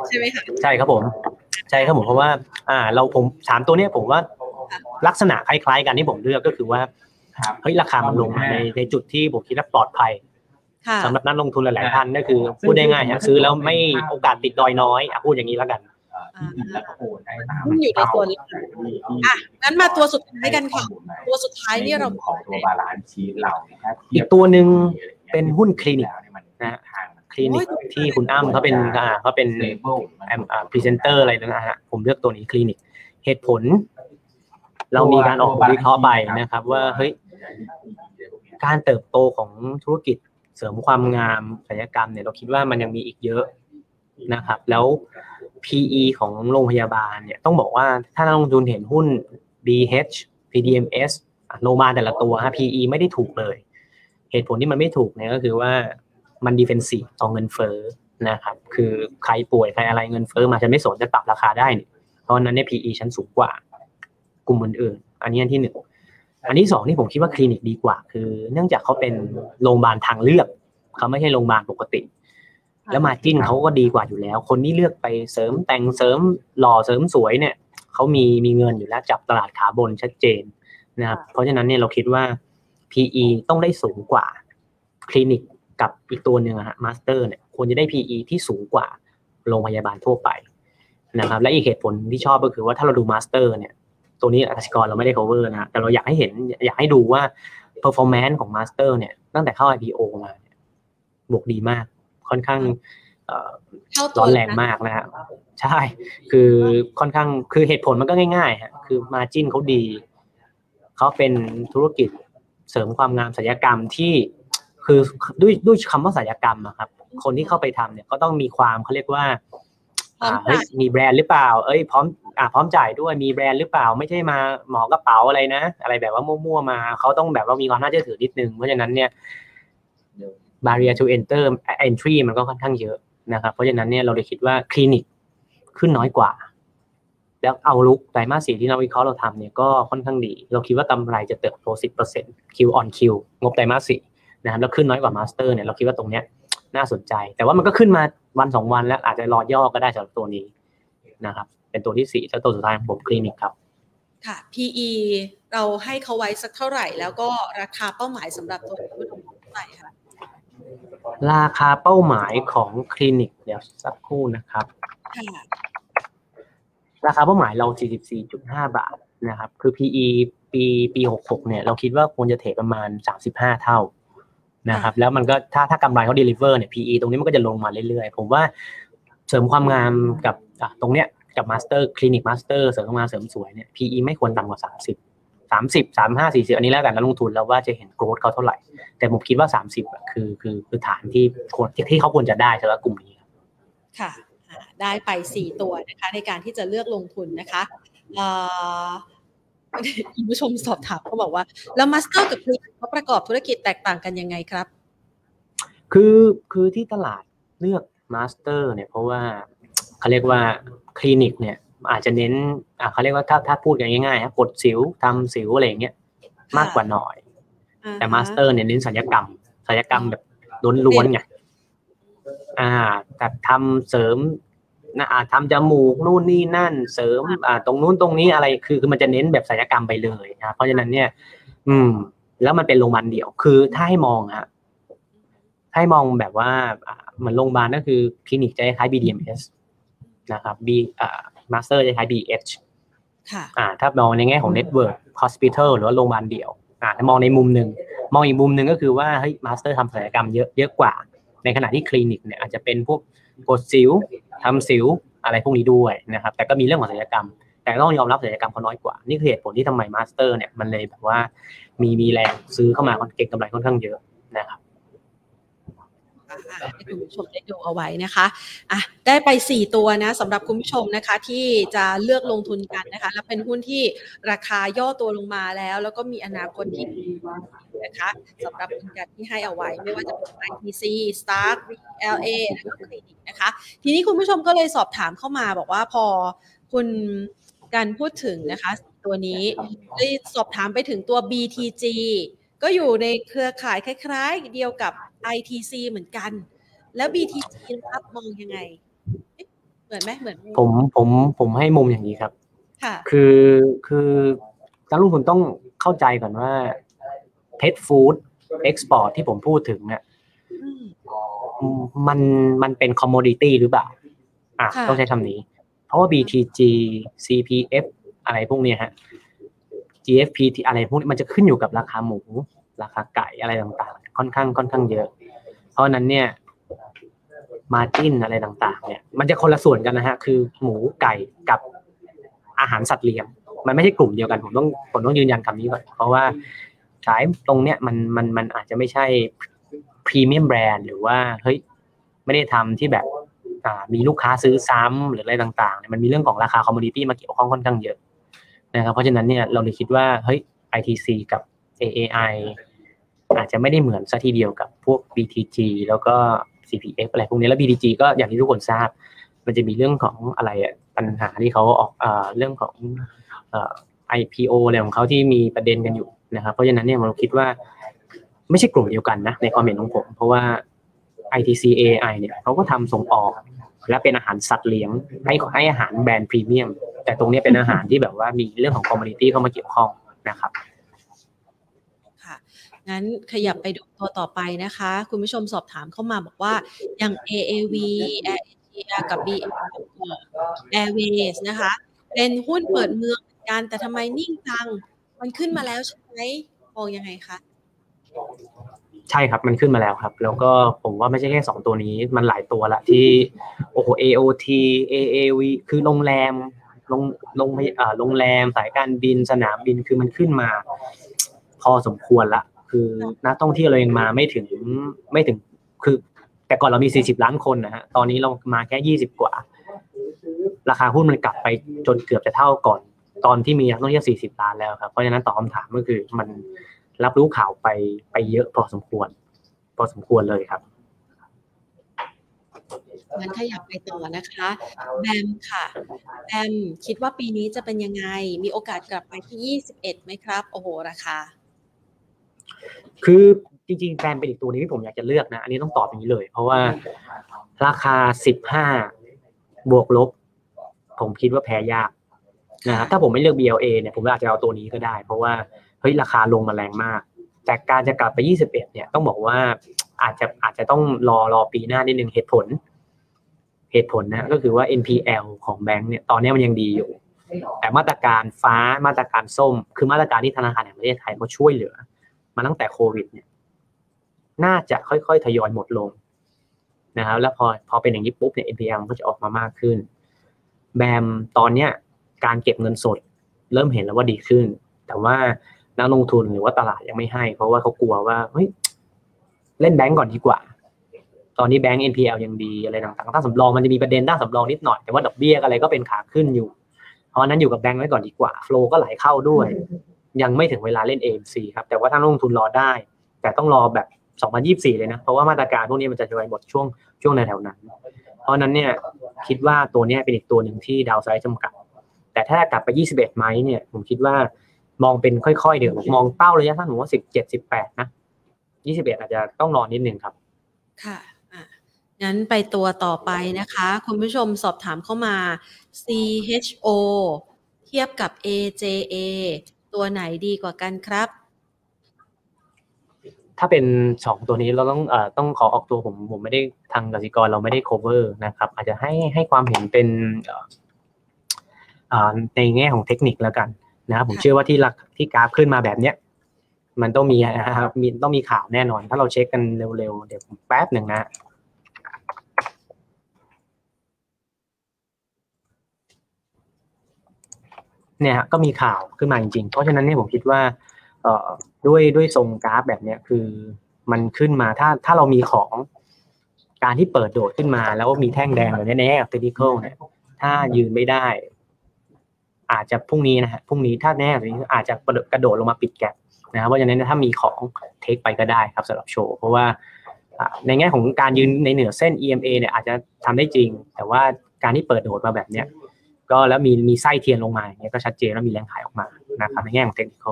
ใช่ไหมคะใช่ครับผม ใช่ครับผมเพราะว่า อ่า เราผมสามตัวเนี้ยผมว่า ลักษณะคล้ายๆกันที่ผมเลือกก็คือว่าครับเฮ้ยราคามันลงมาในในจุดที่ผมคิดว่าปลอดภัยค่ะสำหรับนักลงทุนหลายๆท่านก็คือ พูดได้ง่ายฮะซื้อแล้วไม่โอกาสติดดอยน้อยอะพูดอย่างนี้แล้วกันที่ดินแล้วก็โอนได้ตามหุ้นอยู่ในตัวนี้อะงั้นมาตัวสุดท้ายกันค่ะตัวสุดท้ายนี่เราของตัวบาลานซ์ชีตเราเนี่ยถ้าเทีอียบกตัวหนึ่งเป็นหุ้นคลินิกแล้วเนี่ยมันนะฮะทางมันคลินิกที่คุณอ้ำเขาเป็นอ่าเขาเป็นเลเวลแอมอ่าพรีเซนเตอร์อะไรนะฮะผมเลือกตัวนี้คลินิก เหตุผล เรามีการออกบทวิเคราะห์ไปนะครับ ว่าเฮ้ยการเติบโตของธุรกิจเสริมความงามศัลยกรรมเนี่ยเราคิดว่ามันยังมีอีกเยอะนะครับ แล้ว PE ของโรงพยาบาลเนี่ยต้องบอกว่าถ้านักลงทุนเห็นหุ้น BH PDMS อะโรงพยาบาลแต่ละตัวฮะ PE ไม่ได้ถูกเลย เหตุผลที่มันไม่ถูกเนี่ยก็คือว่ามันดิเฟนซีฟต่อเงินเฟ้อนะครับ คือใครป่วยใครอะไรเงินเฟ้อมาฉันไม่สนจะปรับราคาได้นี่เพราะฉะนั้นเนี่ย PE ชั้นสูงกว่า กลุ่มอื่นๆอันนี้อันที่หนึ่งอันที่สองที่ผมคิดว่าคลินิกดีกว่า คือ เนื่องจากเขาเป็นโรงพยาบาลทางเลือกเขาไม่ใช่โรงพยาบาลปกติ แล้ว margin เขาก็ดีกว่าอยู่แล้ว คนที่เลือกไปเสริมแต่งเสริมหล่อเสริมสวยเนี่ยเขามีมีเงินอยู่แล้วจับตลาดขาบนชัดเจนนะครับเพราะฉะนั้นเนี่ยเราคิดว่า PE ต้องได้สูงกว่าคลินิกกับอีกตัวหนึ่งอะฮะมาสเตอร์เนี่ยควรจะได้ PE ที่สูงกว่าโรงพยาบาลทั่วไปนะครับและอีกเหตุผลที่ชอบก็คือว่าถ้าเราดูมาสเตอร์เนี่ย ตัวนี้อัชกรเราไม่ได้ cover นะแต่เราอยากให้เห็นอยากให้ดูว่า performance ของ Master เนี่ยตั้งแต่เข้า IPO มาเนี่ยบวกดีมาก ค่อนข้างเอ่อเข้าตัร้วอนแรงมากนะฮะใช่ คือค่อนข้างคือเหตุผลมันก็ง่ายๆฮะคือมาจินเขาดี เขาเป็นธุรกิจเสริมความงามศัลยกรรมที่คือด้วยด้วยคำว่าศัลยกรรมอะครับ คนที่เข้าไปทำเนี่ยก็ต้องมีความเขาเรียกว่า พร้อมอ่าเฮ้ยจ่ายมีแบรนด์หรือเปล่า เอ้ยพร้อมอ่าพร้อมจ่ายด้วยมีแบรนด์หรือเปล่า ไม่ใช่มาหมอกระเป๋าอะไรนะ อะไรแบบว่ามั่วๆมาเขาต้องแบบว่ามีความน่าเชื่อถือนิดนึง เพราะฉะนั้นเนี่ย barrier to enter entry มันก็ค่อนข้างเยอะนะครับ เพราะฉะนั้นเนี่ยเราเลยคิดว่าคลินิกขึ้นน้อยกว่า แล้วเอาลุกไตรมาสสี่ที่เราวิเคราะห์เราทำเนี่ยก็ค่อนข้างดี เราคิดว่ากำไรจะเติบโต 10% Q on Q งบไตรมาสสี่นะครับแล้วขึ้นน้อยกว่ามาสเตอร์เนี่ยเราคิดว่าตรงเนี้ย น่าสนใจ แต่ว่ามันก็ขึ้นมาวันสองวันแล้วอาจจะรอย่อก็ได้สำหรับตัวนี้นะครับ เป็นตัวที่สี่แล้วตัวสุดท้ายของผมคลินิกครับ ค่ะ PE เราให้เขาไว้สักเท่าไหร่ แล้วก็ราคาเป้าหมายสำหรับตัวหุ้นเท่าไหร่คะราคาเป้าหมายของคลินิกเดี๋ยวสักครู่นะครับค่ะราคาเป้าหมายเรา 44.5 บาทนะครับ คือ PE ปีปี 66 เนี่ย เราคิดว่าควรจะเทรดประมาณ 35 เท่า นะครับแล้วมันก็ถ้าถ้ากำไรเขา deliver เนี่ย PE ตรงนี้มันก็จะลงมาเรื่อยๆ ผมว่าเสริมความงามกับอะตรงเนี้ยกับ Master Clinic Master เสริมความงามเสริมสวยเนี่ย PE ไม่ควรต่ำกว่า 30 30 35 40 อันนี้แล้วแต่นักลงทุนแล้วว่าจะเห็น growth เขาเท่าไหร่ แต่ผมคิดว่า 30อะคือคือคือฐานที่ควรที่ที่เขาควรจะได้สำหรับกลุ่มนี้ครับค่ะอ่าได้ไปสี่ตัวนะคะในการที่จะเลือกลงทุนนะคะเอ่อ คุณผู้ชมสอบถามเขาบอกว่า แล้วมาสเตอร์กับคลินิกเขาประกอบธุรกิจแตกต่างกันยังไงครับ คือคือที่ตลาดเลือกมาสเตอร์เนี่ยเพราะว่าเขาเรียกว่าคลินิกเนี่ยอาจจะเน้นอ่าเขาเรียกว่าถ้าถ้าพูดกันง่ายๆครับกดสิวทำสิวอะไรอย่างเงี้ยมากกว่าหน่อย แต่มาสเตอร์เนี่ยเน้นศัลยกรรมศัลยกรรมแบบล้วนๆไงอ่าแต่ทำเสริม นะอ่าทำจมูกนู่นนี่นั่น เสริมอ่าตรงนู้นตรงนี้อะไรคือคือมันจะเน้นแบบศัลยกรรมไปเลยนะเพราะฉะนั้นเนี่ย อืม แล้วมันเป็นโรงพยาบาลเดี่ยวคือถ้าให้มองฮะถ้าให้มองแบบว่าอ่าเหมือนโรงพยาบาลก็คือคลินิกจะคล้าย BDMS นะครับ B อ่า Master จะคล้าย BH ค่ะอ่า ถ้ามองในแง่ของ Network Hospital หรือว่าโรงพยาบาลเดี่ยวอ่าถ้ามองในมุมหนึ่งมองอีกมุมหนึ่งก็คือว่าเฮ้ยมาสเตอร์ทำศัลยกรรมเยอะเยอะกว่า ในขณะที่คลินิกเนี่ยอาจจะเป็นพวกกดสิว ทำสิวอะไรพวกนี้ด้วยนะครับ แต่ก็มีเรื่องของศัลยกรรม แต่ต้องยอมรับศัลยกรรมเขาน้อยกว่า นี่คือเหตุผลที่ทำไมมาสเตอร์เนี่ยมันเลยแบบว่ามีมีแรงซื้อเข้ามาเก็งกำไรค่อนข้างเยอะนะครับให้คุณผู้ชมได้ดูเอาไว้นะคะอะได้ไป 4 ตัวนะสำหรับคุณผู้ชมนะคะที่จะเลือกลงทุนกันนะคะ และเป็นหุ้นที่ราคาย่อตัวลงมาแล้ว แล้วก็มีอนาคตที่ดี นะคะสำหรับอินกันที่ให้เอาไว้ไม่ว่าจะเป็น ITC Stark LA แล้วก็คลินิกนะคะ ทีนี้คุณผู้ชมก็เลยสอบถามเข้ามาบอกว่าพอคุณการพูดถึงนะคะตัวนี้ได้สอบถามไปถึงตัว BTG ก็อยู่ในเครือข่ายคล้ายๆ เดียวกับ ITC เหมือนกัน แล้ว BTG นะครับมองยังไงเอ๊ะเหมือนไหมเหมือนผมผมผมให้มุมอย่างนี้ครับ ค่ะ คือคือนักลงทุนต้องเข้าใจก่อนว่า เพ t ฟู้ดเอ็กซ์พอร์ตที่ผมพูดถึงเนี่ยอืมมันมันเป็นคอมม o ดิตี้หรือเปล่าอะค่ะต้องใช้คำนี้ เพราะว่า BTG CPF อะไรพวกเนี้ยฮะ GFP ที่อะไรพวกนี้มันจะขึ้นอยู่กับราคาหมู ราคาไก่อะไรต่างๆ ค่อนข้างค่อนข้างเยอะ เพราะฉะนั้นเนี่ย margin อะไรต่าง ๆ เนี่ย มันจะคนละส่วนกันนะฮะ คือหมูไก่กับอาหารสัตว์เลี้ยง มันไม่ใช่กลุ่มเดียวกัน ผมต้องผมต้องยืนยันคำนี้ก่อน เพราะว่า สายตรงเนี้ยมันมันมันอาจจะไม่ใช่ premium brand หรือว่าเฮ้ยไม่ได้ทำที่แบบอ่ามีลูกค้าซื้อซ้ำหรืออะไรต่างๆเนี่ยมันมีเรื่องของราคา commodity มาเกี่ยวข้องค่อนข้างเยอะนะครับเพราะฉะนั้นเนี่ยเราเลยคิดว่าเฮ้ย ITC กับ AAI อาจจะไม่ได้เหมือนซะทีเดียวกับพวก BTG แล้วก็ CPF อะไรพวกนี้แล้ว BTG ก็อย่างที่ทุกคนทราบ มันจะมีเรื่องของอะไรปัญหาที่เขาออกเอเรื่องของอ IPO อะไรของเขาที่มีประเด็นกันอยู่ นะครับเพราะฉะนั้นเนี่ยเราคิดว่าไม่ใช่กลุ่มเดียวกันนะในความเห็นของผม เพราะว่า ITC AI เนี่ยเขาก็ทำส่งออก และเป็นอาหารสัตว์เลี้ยง ให้ให้อาหาร brand premium แต่ตรงนี้เป็นอาหารที่แบบว่ามีเรื่องของ commodity เข้ามาเกี่ยวข้องนะครับค่ะงั้นขยับไปดูตัวต่อไปนะคะ คุณผู้ชมสอบถามเข้ามาบอกว่าอย่าง AAV Air Asia กับ B Airways นะคะ เป็นหุ้นเปิดเมืองเหมือนกันแต่ทำไมนิ่งจัง มันขึ้นมาแล้วใช่ ไหมมองยังไงคะใช่ครับมันขึ้นมาแล้วครับ แล้วก็ผมว่าไม่ใช่แค่สองตัวนี้มันหลายตัวละที่โอ้โห AOT AAV คือโรงแรมโรงโรงอ่าโรงแรมสายการบินสนามบินคือมันขึ้นมา พอสมควรละคือนักท่องเที่ยวเรายังมาไม่ถึงไม่ถึงคือ แต่ก่อนเรามี 40 ล้านคนนะฮะตอนนี้เรามาแค่ 20 กว่า ราคาหุ้นมันกลับไปจนเกือบจะเท่าก่อน ตอนที่มีนักท่องเที่ยว 40 ล้านแล้วครับเพราะฉะนั้นตอบคำถามก็คือมันรับรู้ข่าวไปไปเยอะพอสมควร พอสมควรเลยครับงั้นขยับไปต่อนะคะแบมค่ะแบมคิดว่าปีนี้จะเป็นยังไง มีโอกาสกลับไปที่ 21ไหมครับ โอ้โหราคาคือจริงๆแบรนด์เป็นอีกตัวหนึงที่ผมอยากจะเลือกนะ อันนี้ต้องตอบอย่างนี้เลย เพราะว่าราคา 15 บวกลบ ผมคิดว่าแพ้ยาก นะครับถ้าผมไม่เลือก BLA เนี่ยผมอาจจะเอาตัวนี้ก็ได้ เพราะว่าเฮ้ยราคาลงมาแรงมาก แต่การจะกลับไป 21 เนี่ยต้องบอกว่าอาจจะอาจจะต้องรอรอปีหน้านิดนึงเหตุผล เหตุผลนะก็คือว่า NPL ของแบงก์เนี่ยตอนนี้มันยังดีอยู่ แต่มาตรการฟ้ามาตรการส้ม คือมาตรการที่ธนาคารแห่งประเทศไทยเขาช่วยเหลือ มาตั้งแต่โควิดเนี่ยน่าจะค่อยๆ ทยอยหมดลงนะครับแล้วพอพอเป็นอย่างนี้ปุ๊บเนี่ย NPL ก็จะออกมามากขึ้น แบมตอนเนี้ย การเก็บเงินสด เริ่มเห็นแล้วว่าดีขึ้น แต่ว่านักลงทุนหรือว่าตลาดยังไม่ให้ เพราะว่าเขากลัวว่าเฮ้ยเล่นแบงก์ก่อนดีกว่า ตอนนี้แบงก์ NPL ยังดีอะไรต่างๆ ถ้าสำรองมันจะมีประเด็นด้านสำรองนิดหน่อย แต่ว่าดอกเบี้ยอะไรก็เป็นขาขึ้นอยู่ เพราะนั้นอยู่กับแบงก์ไว้ก่อนดีกว่า โฟลก็ไหลเข้าด้วย ยังไม่ถึงเวลาเล่น AMC ครับ แต่ว่าถ้านลงทุนรอได้ แต่ต้องรอแบบ 2024 เลยนะ เพราะว่ามาตรการพวกนี้มันจะทยอยหมดช่วงช่วงในแถวๆนั้น เพราะนั้นเนี่ยคิดว่าตัวนี้เป็นอีกตัวหนึ่งที่ดาวไซด์จำกัด แต่ถ้ากลับไป 21ไหมเนี่ยผมคิดว่ามองเป็นค่อยๆเดี๋ยวมองเป้าระยะสั้นผมว่า17 18นะ21อาจจะต้องรอนิดนึงครับค่ะอะงั้นไปตัวต่อไปนะคะ คุณผู้ชมสอบถามเข้ามา CHO เทียบกับ AJA ตัวไหนดีกว่ากันครับ ถ้าเป็นสองตัวนี้เราต้องเอ่อต้องขอออกตัวผมผมไม่ได้ทางกสิกรเราไม่ได้ cover นะครับ อาจจะให้ให้ความเห็นเป็นเอ่ออ่า ในแง่ของเทคนิคแล้วกันนะครับผมค่ะเชื่อว่าที่ลักที่กราฟขึ้นมาแบบเนี้ยมันต้องมีนะครับมีต้องมีข่าวแน่นอน ถ้าเราเช็คกันเร็วๆ เดี๋ยวผมแป๊บหนึ่งนะเนี่ยฮะก็มีข่าวขึ้นมาจริงๆ เพราะฉะนั้นเนี่ยผมคิดว่าเอ่อด้วยด้วยทรงกราฟแบบเนี้ยคือมันขึ้นมาถ้าถ้าเรามีของการที่เปิดโดดขึ้นมา แล้วมีแท่งแดงแบบนี้ในแง่เทคนิคเนี่ยถ้ายืนไม่ได้ อาจจะพรุ่งนี้นะฮะพรุ่งนี้ถ้าแน่แบบนี้อาจจะกระโดดลงมาปิดแกลบนะครับเพราะฉะนั้นถ้ามีของเทคไปก็ได้ครับสำหรับโชว์เพราะว่าในแง่ของการยืนในเหนือเส้น EMA เนี่ยอาจจะทำได้จริง แต่ว่าการที่เปิดโดดมาแบบเนี้ยก็แล้วมีมีไส้เทียนลงมาอย่างเงี้ยก็ชัดเจนแล้วมีแรงขายออกมานะครับในแง่ของเทคนิค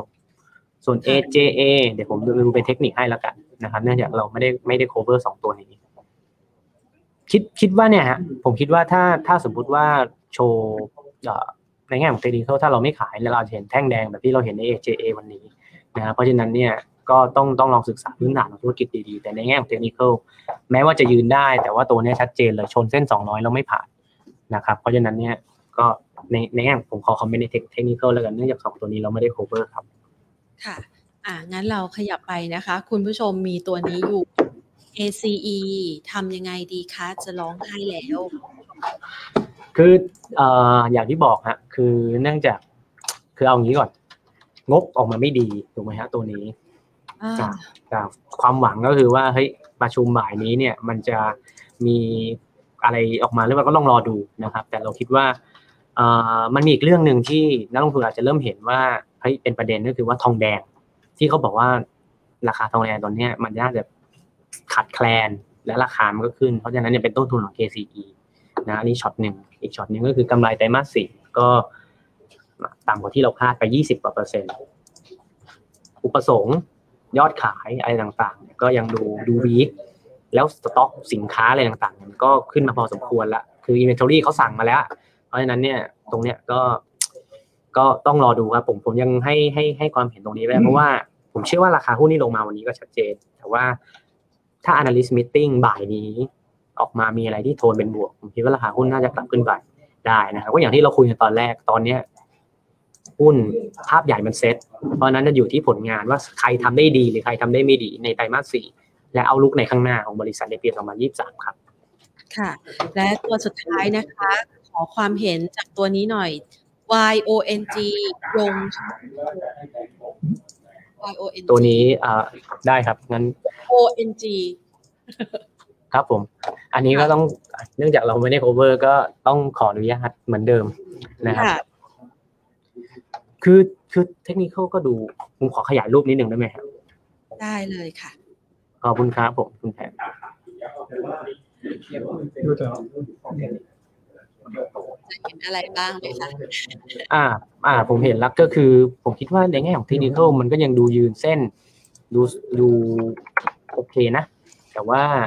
ส่วน AJA เดี๋ยวผมดูเป็นเทคนิคให้แล้วกันนะครับ เนื่องจากเราไม่ได้ไม่ได้ cover สองตัวนี้คิดคิดว่าเนี่ยฮะผมคิดว่าถ้าถ้าสมมุติว่าโชว์ ในแง่ของเทคนิคถ้าเราไม่ขายแล้วเราจะเห็นแท่งแดงแบบที่เราเห็นใน AJA วันนี้นะครับเพราะฉะนั้นเนี่ยก็ต้องต้องลองศึกษาพื้นฐานของธุรกิจดีๆ แต่ในแง่ของเทคนิคแม้ว่าจะยืนได้ แต่ว่าตัวนี้ชัดเจนเลยชนเส้น 200 แล้วไม่ผ่านนะครับเพราะฉะนั้นเนี่ยก็ในในแง่ผมขอคอมเมนต์ในเทคนิคแล้วกันเนื่องจากสองตัวนี้เราไม่ได้ cover ครับ ค่ะ อะงั้นเราขยับไปนะคะ คุณผู้ชมมีตัวนี้อยู่ ACE ทำยังไงดีคะจะร้องไห้แล้ว คือเอ่ออย่างที่บอกฮะคือเนื่องจากคือเอางี้ก่อน งบออกมาไม่ดีถูกไหมฮะตัวนี้อ่าจากจากความหวังก็คือว่าเฮ้ยประชุมบ่ายนี้เนี่ย มันจะมีอะไรออกมาหรือเปล่าก็ต้องรอดูนะครับ แต่เราคิดว่าเอ่อมันมีอีกเรื่องหนึ่งที่นักลงทุนอาจจะเริ่มเห็นว่าเฮ้ยเป็นประเด็นก็คือว่าทองแดง ที่เขาบอกว่าราคาทองแดงตอนเนี้ยมันน่าจะขาดแคลนและราคามันก็ขึ้น เพราะฉะนั้นเนี่ยเป็นต้นทุนของ KCE นะอันนี้ช็อตหนึ่ง อีกช็อตหนึ่งก็คือกำไรไตรมาสสี่ก็ต่ำกว่าที่เราคาดไป 20กว่าเปอร์เซ็นต์อุปสงค์ยอดขายอะไรต่างๆเนี่ยก็ยังดูดูวีคแล้วสต็อกสินค้าอะไรต่างๆเนี่ยมันก็ขึ้นมาพอสมควรละคือ inventory เขาสั่งมาแล้ว เพราะฉะนั้นเนี่ยตรงเนี้ยก็ก็ต้องรอดูครับผมผมยังให้ให้ให้ความเห็นตรงนี้ไว้เพราะว่าผมเชื่อว่าราคาหุ้นที่ลงมาวันนี้ก็ชัดเจน แต่ว่าถ้า analyst meeting บ่ายนี้ ออกมามีอะไรที่โทนเป็นบวกผมคิดว่าราคาหุ้นน่าจะกลับขึ้นไปได้นะครับก็อย่างที่เราคุยกันตอนแรกตอนเนี้ยหุ้นภาพใหญ่มันเซ็ตเพราะฉะนั้นจะอยู่ที่ผลงานว่าใครทำได้ดีหรือใครทำได้ไม่ดีในไตรมาสสี่และเอาลุกในข้างหน้าของบริษัทในปี2023 ครับ ค่ะ และตัวสุดท้ายนะคะ ขอความเห็นจากตัวนี้หน่อย Y O N G ยง Y O N G ตัวนี้อ่าได้ครับงั้น O N G ครับผม อันนี้ก็ต้องเนื่องจากเราไม่ได้ cover ก็ต้องขออนุญาตเหมือนเดิมนะครับค่ะคือคือเทคนิคก็ดูผมขอขยายรูปนิดหนึ่งได้ไหมครับได้เลยค่ะ ขอบคุณครับผมคุณแพนจะเห็นอะไรบ้างไหมคะ อ่า อ่า ผมเห็นแล้วก็คือ ผมคิดว่าในแง่ของเทคนิคมันก็ยังดูยืนเส้น ดูดูโอเคนะ แต่ว่าเอ่อ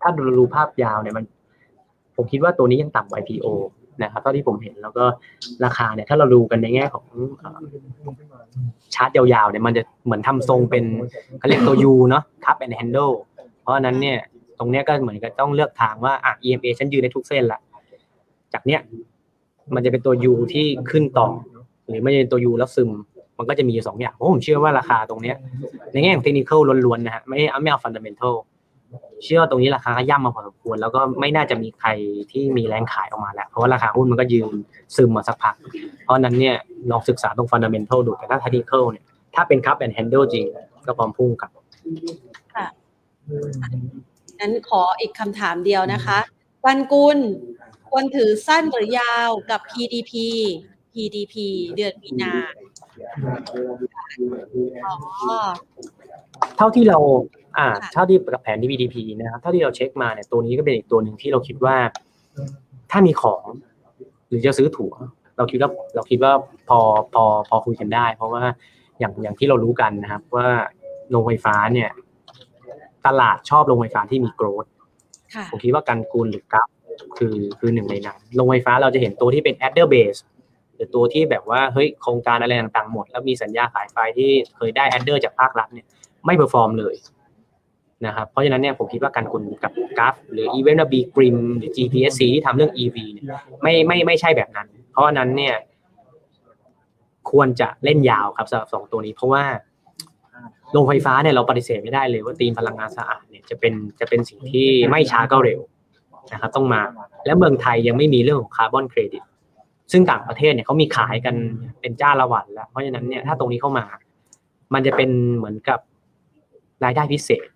ถ้าดูดูภาพยาวเนี่ยมัน ผมคิดว่าตัวนี้ยังต่ำกว่า IPO นะครับเท่าที่ผมเห็นแล้วก็ราคาเนี่ย ถ้าเราดูกันในแง่ของอชาร์ตยาวๆเนี่ยมันจะเหมือนทำทรงเป็นเขาเรียกตัว U เนาะ cup and handle เพราะนั้นเนี่ย ตรงเนี้ยก็เหมือนกับต้องเลือกทางว่าอะ EMA ฉันยืนในทุกเส้นละจากเนี้ยมันจะเป็นตัว U ที่ขึ้นต่อ หรือไม่ใช่เป็นตัว U แล้วซึม มันก็จะมีอยู่สองอย่างผมเชื่อว่าราคาตรงเนี้ยในแง่ของเทคนิคล้วนๆนะฮะไม่เอาไม่เอา fundamental เชื่อว่าตรงนี้ราคาก็ย่ำมาพอสมควร แล้วก็ไม่น่าจะมีใครที่มีแรงขายออกมาแล้ว เพราะว่าราคาหุ้นมันก็ยืนซึมมาสักพัก เพราะฉะนั้นเนี่ยลองศึกษาตรง fundamental ดูแต่ถ้าเทคนิคเนี่ยถ้าเป็น cup and handle จริง ก็พร้อมพุ่งครับนั้นขออีกคำถามเดียวนะคะวันกุลควรถือสั้นหรือยาวกับ PDP PDP เดือนมีนาอ๋อเท่าที่เรา อ่าค่ะเท่าที่กับแผนที่ BDP นะครับเท่าที่เราเช็คมาเนี่ยตัวนี้ก็เป็นอีกตัวหนึ่งที่เราคิดว่า ถ้ามีของหรือจะซื้อถั่วเราคิดว่าเราคิดว่าพอพอพอคุยกันได้ เพราะว่าอย่างอย่างที่เรารู้กันนะครับ ว่าโรงไฟฟ้าเนี่ย ตลาดชอบโรงไฟฟ้าที่มีโกรดค่ะผมคิดว่าการกูลหรือกัฟคือคือหนึ่งในนั้นโรงไฟฟ้าเราจะเห็นตัวที่เป็น adder base หรือตัวที่แบบว่าเฮ้ยโครงการอะไรต่างๆหมด แล้วมีสัญญาขายไฟที่เคยได้ adder จากภาครัฐเนี่ยไม่เ e อร์ฟอร์มเลย นะครับเพราะฉะนั้นเนี่ยผมคิดว่าการกุลกับกัฟหรือ e v e n t b g r i m หรือ GPSC ที่ทำเรื่อง EV เนี่ยไม่ไม่ไม่ใช่แบบนั้น เพราะนั้นเนี่ย ควรจะเล่นยาวครับสำหรับสองตัวนี้ เพราะว่าโรงไฟฟ้าเนี่ยเราปฏิเสธไม่ได้เลยว่าธีมพลังงานสะอาดเนี่ยจะเป็นจะเป็นสิ่งที่ไม่ช้าก็เร็วนะครับ ต้องมา และเมืองไทยยังไม่มีเรื่องของคาร์บอนเครดิตซึ่งต่างประเทศเนี่ยเขามีขายกันเป็นจ้าละวันแล้ว เพราะฉะนั้นเนี่ยถ้าตรงนี้เข้ามา มันจะเป็นเหมือนกับรายได้พิเศษ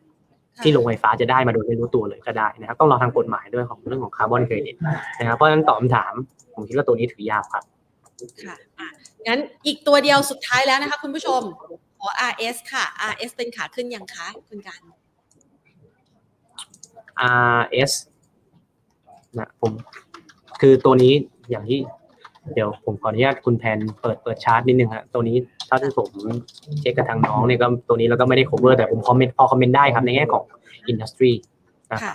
ที่โรงไฟฟ้าจะได้มาโดยไม่รู้ตัวเลยก็ได้นะครับ ต้องรอทางกฎหมายด้วยของเรื่องของคาร์บอนเครดิตนะครับเพราะฉะนั้นตอบคำถาม ผมคิดว่าตัวนี้ถือยาวครับค่ะอะงั้นอีกตัวเดียวสุดท้ายแล้วนะคะคุณผู้ชมขอ RS ค่ะ RS เป็นขาขึ้นยังคะคุณกัน RS นะผมคือตัวนี้อย่างที่ เดี๋ยวผมขออนุญาตคุณแพนเปิดเปิดชาร์ตนิดนึงฮะตัวนี้เท่าที่ผมเช็คกับทางน้องเนี่ยก็ตัวนี้เราก็ไม่ได้ cover แต่ผมคอมเมนต์พอคอมเมนต์ได้ครับในแง่ของอินดัสทรีค่ะ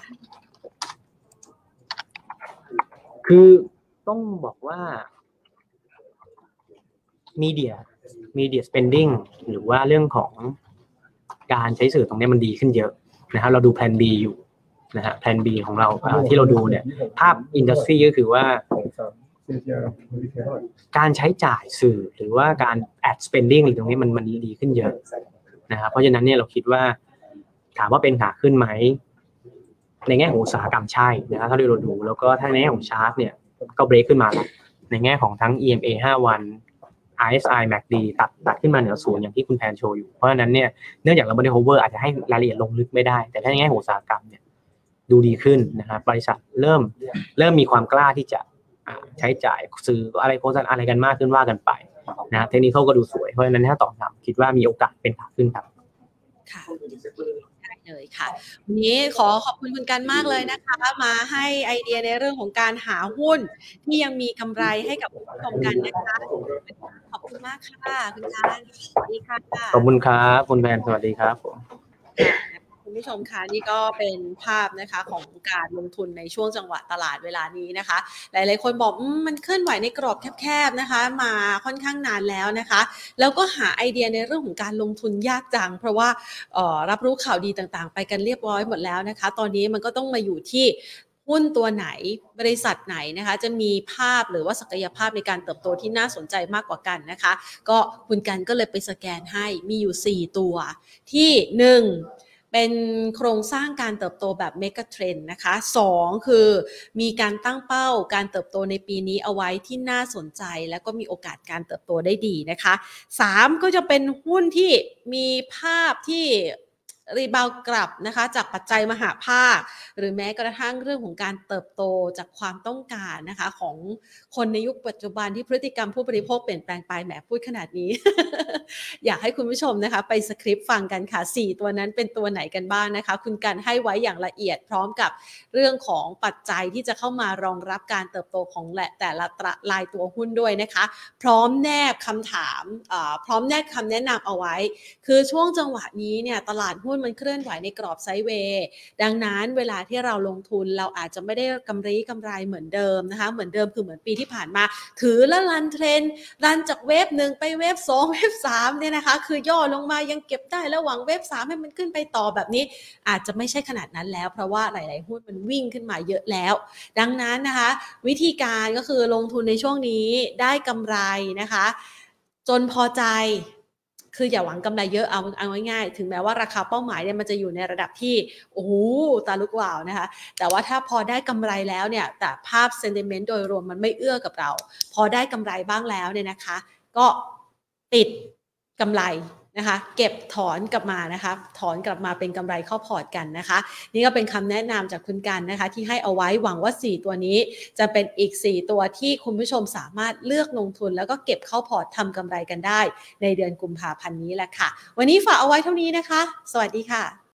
คือต้องบอกว่า media media spending หรือว่าเรื่องของการใช้สื่อตรงนี้มันดีขึ้นเยอะนะครับเราดูแผน B อยู่นะฮะแผน B ของเราอ่าที่เราดูเนี่ย ภาพอินดัสทรีก็คือว่า การใช้จ่ายสื่อหรือว่าการ ad spending หรือตรงนี้มันมันดีขึ้นเยอะนะครับเพราะฉะนั้นเนี่ยเราคิดว่า ถามว่าเป็นขาขึ้นไหม ในแง่ของอุตสาหกรรมใช่นะครับเท่าเราดูแล้วก็ถ้าในแง่ของชาร์ตเนี่ยก็เบรกขึ้นมาแล้วในแง่ของทั้ง EMA 5 วัน RSI MACD ตัดตัดขึ้นมาเหนือศูนย์อย่างที่คุณแพนโชว์อยู่เพราะฉะนั้นเนี่ยเนื่องจากเราไม่ได้ hover อาจจะให้รายละเอียดลงลึกไม่ได้ แต่ถ้าในแง่ของอุตสาหกรรมเนี่ยดูดีขึ้นนะครับบริษัทเริ่มเริ่มมีความกล้าที่จะ ใช้จ่ายซื้ออะไรโฆษณาอะไรกันมากขึ้นว่ากันไปนะเทคนิคก็ดูสวยเพราะฉะนั้นถ้าตอบคำคิดว่ามีโอกาสเป็นขาขึ้นครับค่ะได้เลยค่ะวันนี้ขอขอบคุณคุณกันมากเลยนะคะ มาให้ไอเดียในเรื่องของการหาหุ้น ที่ยังมีกำไรให้กับคุณผู้ชมกันนะคะขอบคุณมากค่ะ คุณกันสวัสดีค่ะขอบคุณครับคุณแพนสวัสดีครับผมคุณ ผู้ชมคะนี่ก็เป็นภาพนะคะของการลงทุนในช่วงจังหวะตลาดเวลานี้นะคะ หลายๆ คนบอกอมมันเคลื่อนไหวในกรอบแคบๆนะคะ มาค่อนข้างนานแล้วนะคะ แล้วก็หาไอเดียในเรื่องของการลงทุนยากจัง เพราะว่ารับรู้ข่าวดีต่างๆ ไปกันเรียบร้อยหมดแล้วนะคะ ตอนนี้มันก็ต้องมาอยู่ที่หุ้นตัวไหนบริษัทไหนนะคะ จะมีภาพหรือว่าศักยภาพในการเติบโตที่น่าสนใจมากกว่ากันนะคะ ก็คุณกันก็เลยไปสแกนให้มีอยู่ 4 ตัวที่ 1 เป็นโครงสร้างการเติบโตแบบเมกะเทรนนะคะ2คือมีการตั้งเป้าการเติบโตในปีนี้เอาไว้ที่น่าสนใจ แล้วก็มีโอกาสการเติบโตได้ดีนะคะ3ก็จะเป็นหุ้นที่มีภาพที่ รีบาวกลับนะคะจากปัจจัยมหาภาค หรือแม้กระทั่งเรื่องของการเติบโตจากความต้องการนะคะของคนในยุคปัจจุบันที่พฤติกรรมผู้บริโภคเปลี่ยนแปลงไปแหมพูดขนาดนี้ อยากให้คุณผู้ชมนะคะไปสคริปต์ฟังกันค่ะ 4 ตัวนั้นเป็นตัวไหนกันบ้างนะคะ คุณกันให้ไว้อย่างละเอียดพร้อมกับเรื่องของปัจจัยที่จะเข้ามารองรับการเติบโตของและแต่ละตระลายตัวหุ้นด้วยนะคะ พร้อมแนบคำถามพร้อมแนบคำแนะนำเอาไว้ คือช่วงจังหวะนี้เนี่ยตลาดหุ้นมันเคลื่อนไหวในกรอบไซด์เวย์ดังนั้นเวลาที่เราลงทุนเราอาจจะไม่ได้กำไรกำไรเหมือนเดิมนะคะ เหมือนเดิมคือเหมือนปีที่ผ่านมา ถือแล้วรันเทรนรันจากเวฟหนึ่งไปเวฟสองเวฟสามเนี่ยนะคะ คือย่อลงมายังเก็บได้แล้วหวังเวฟสามให้มันขึ้นไปต่อแบบนี้ อาจจะไม่ใช่ขนาดนั้นแล้ว เพราะว่าหลาย ๆ หุ้นมันวิ่งขึ้นมาเยอะแล้ว ดังนั้นนะคะ วิธีการก็คือลงทุนในช่วงนี้ได้กำไรนะคะ จนพอใจ คืออย่าหวังกำไรเยอะเอาเอาง่ายๆถึงแม้ว่าราคาเป้าหมายเนี่ยมันจะอยู่ในระดับที่โอ้โหตาลุกวาวนะคะ แต่ว่าถ้าพอได้กำไรแล้วเนี่ยแต่ภาพเซนติเมนต์โดยรวมมันไม่เอื้อกับเรา พอได้กำไรบ้างแล้วเนี่ยนะคะ ก็ติดกำไร นะคะ เก็บถอนกลับมานะคะถอนกลับมาเป็นกำไรเข้าพอร์ตกันนะคะ นี่ก็เป็นคำแนะนำจากคุณกันนะคะ ที่ให้เอาไว้หวังว่า 4 ตัวนี้ จะเป็นอีก 4 ตัวที่คุณผู้ชมสามารถเลือกลงทุน แล้วก็เก็บเข้าพอร์ตทำกำไรกันได้ ในเดือนกุมภาพันธ์นี้แหละค่ะ วันนี้ฝากเอาไว้เท่านี้นะคะ สวัสดีค่ะ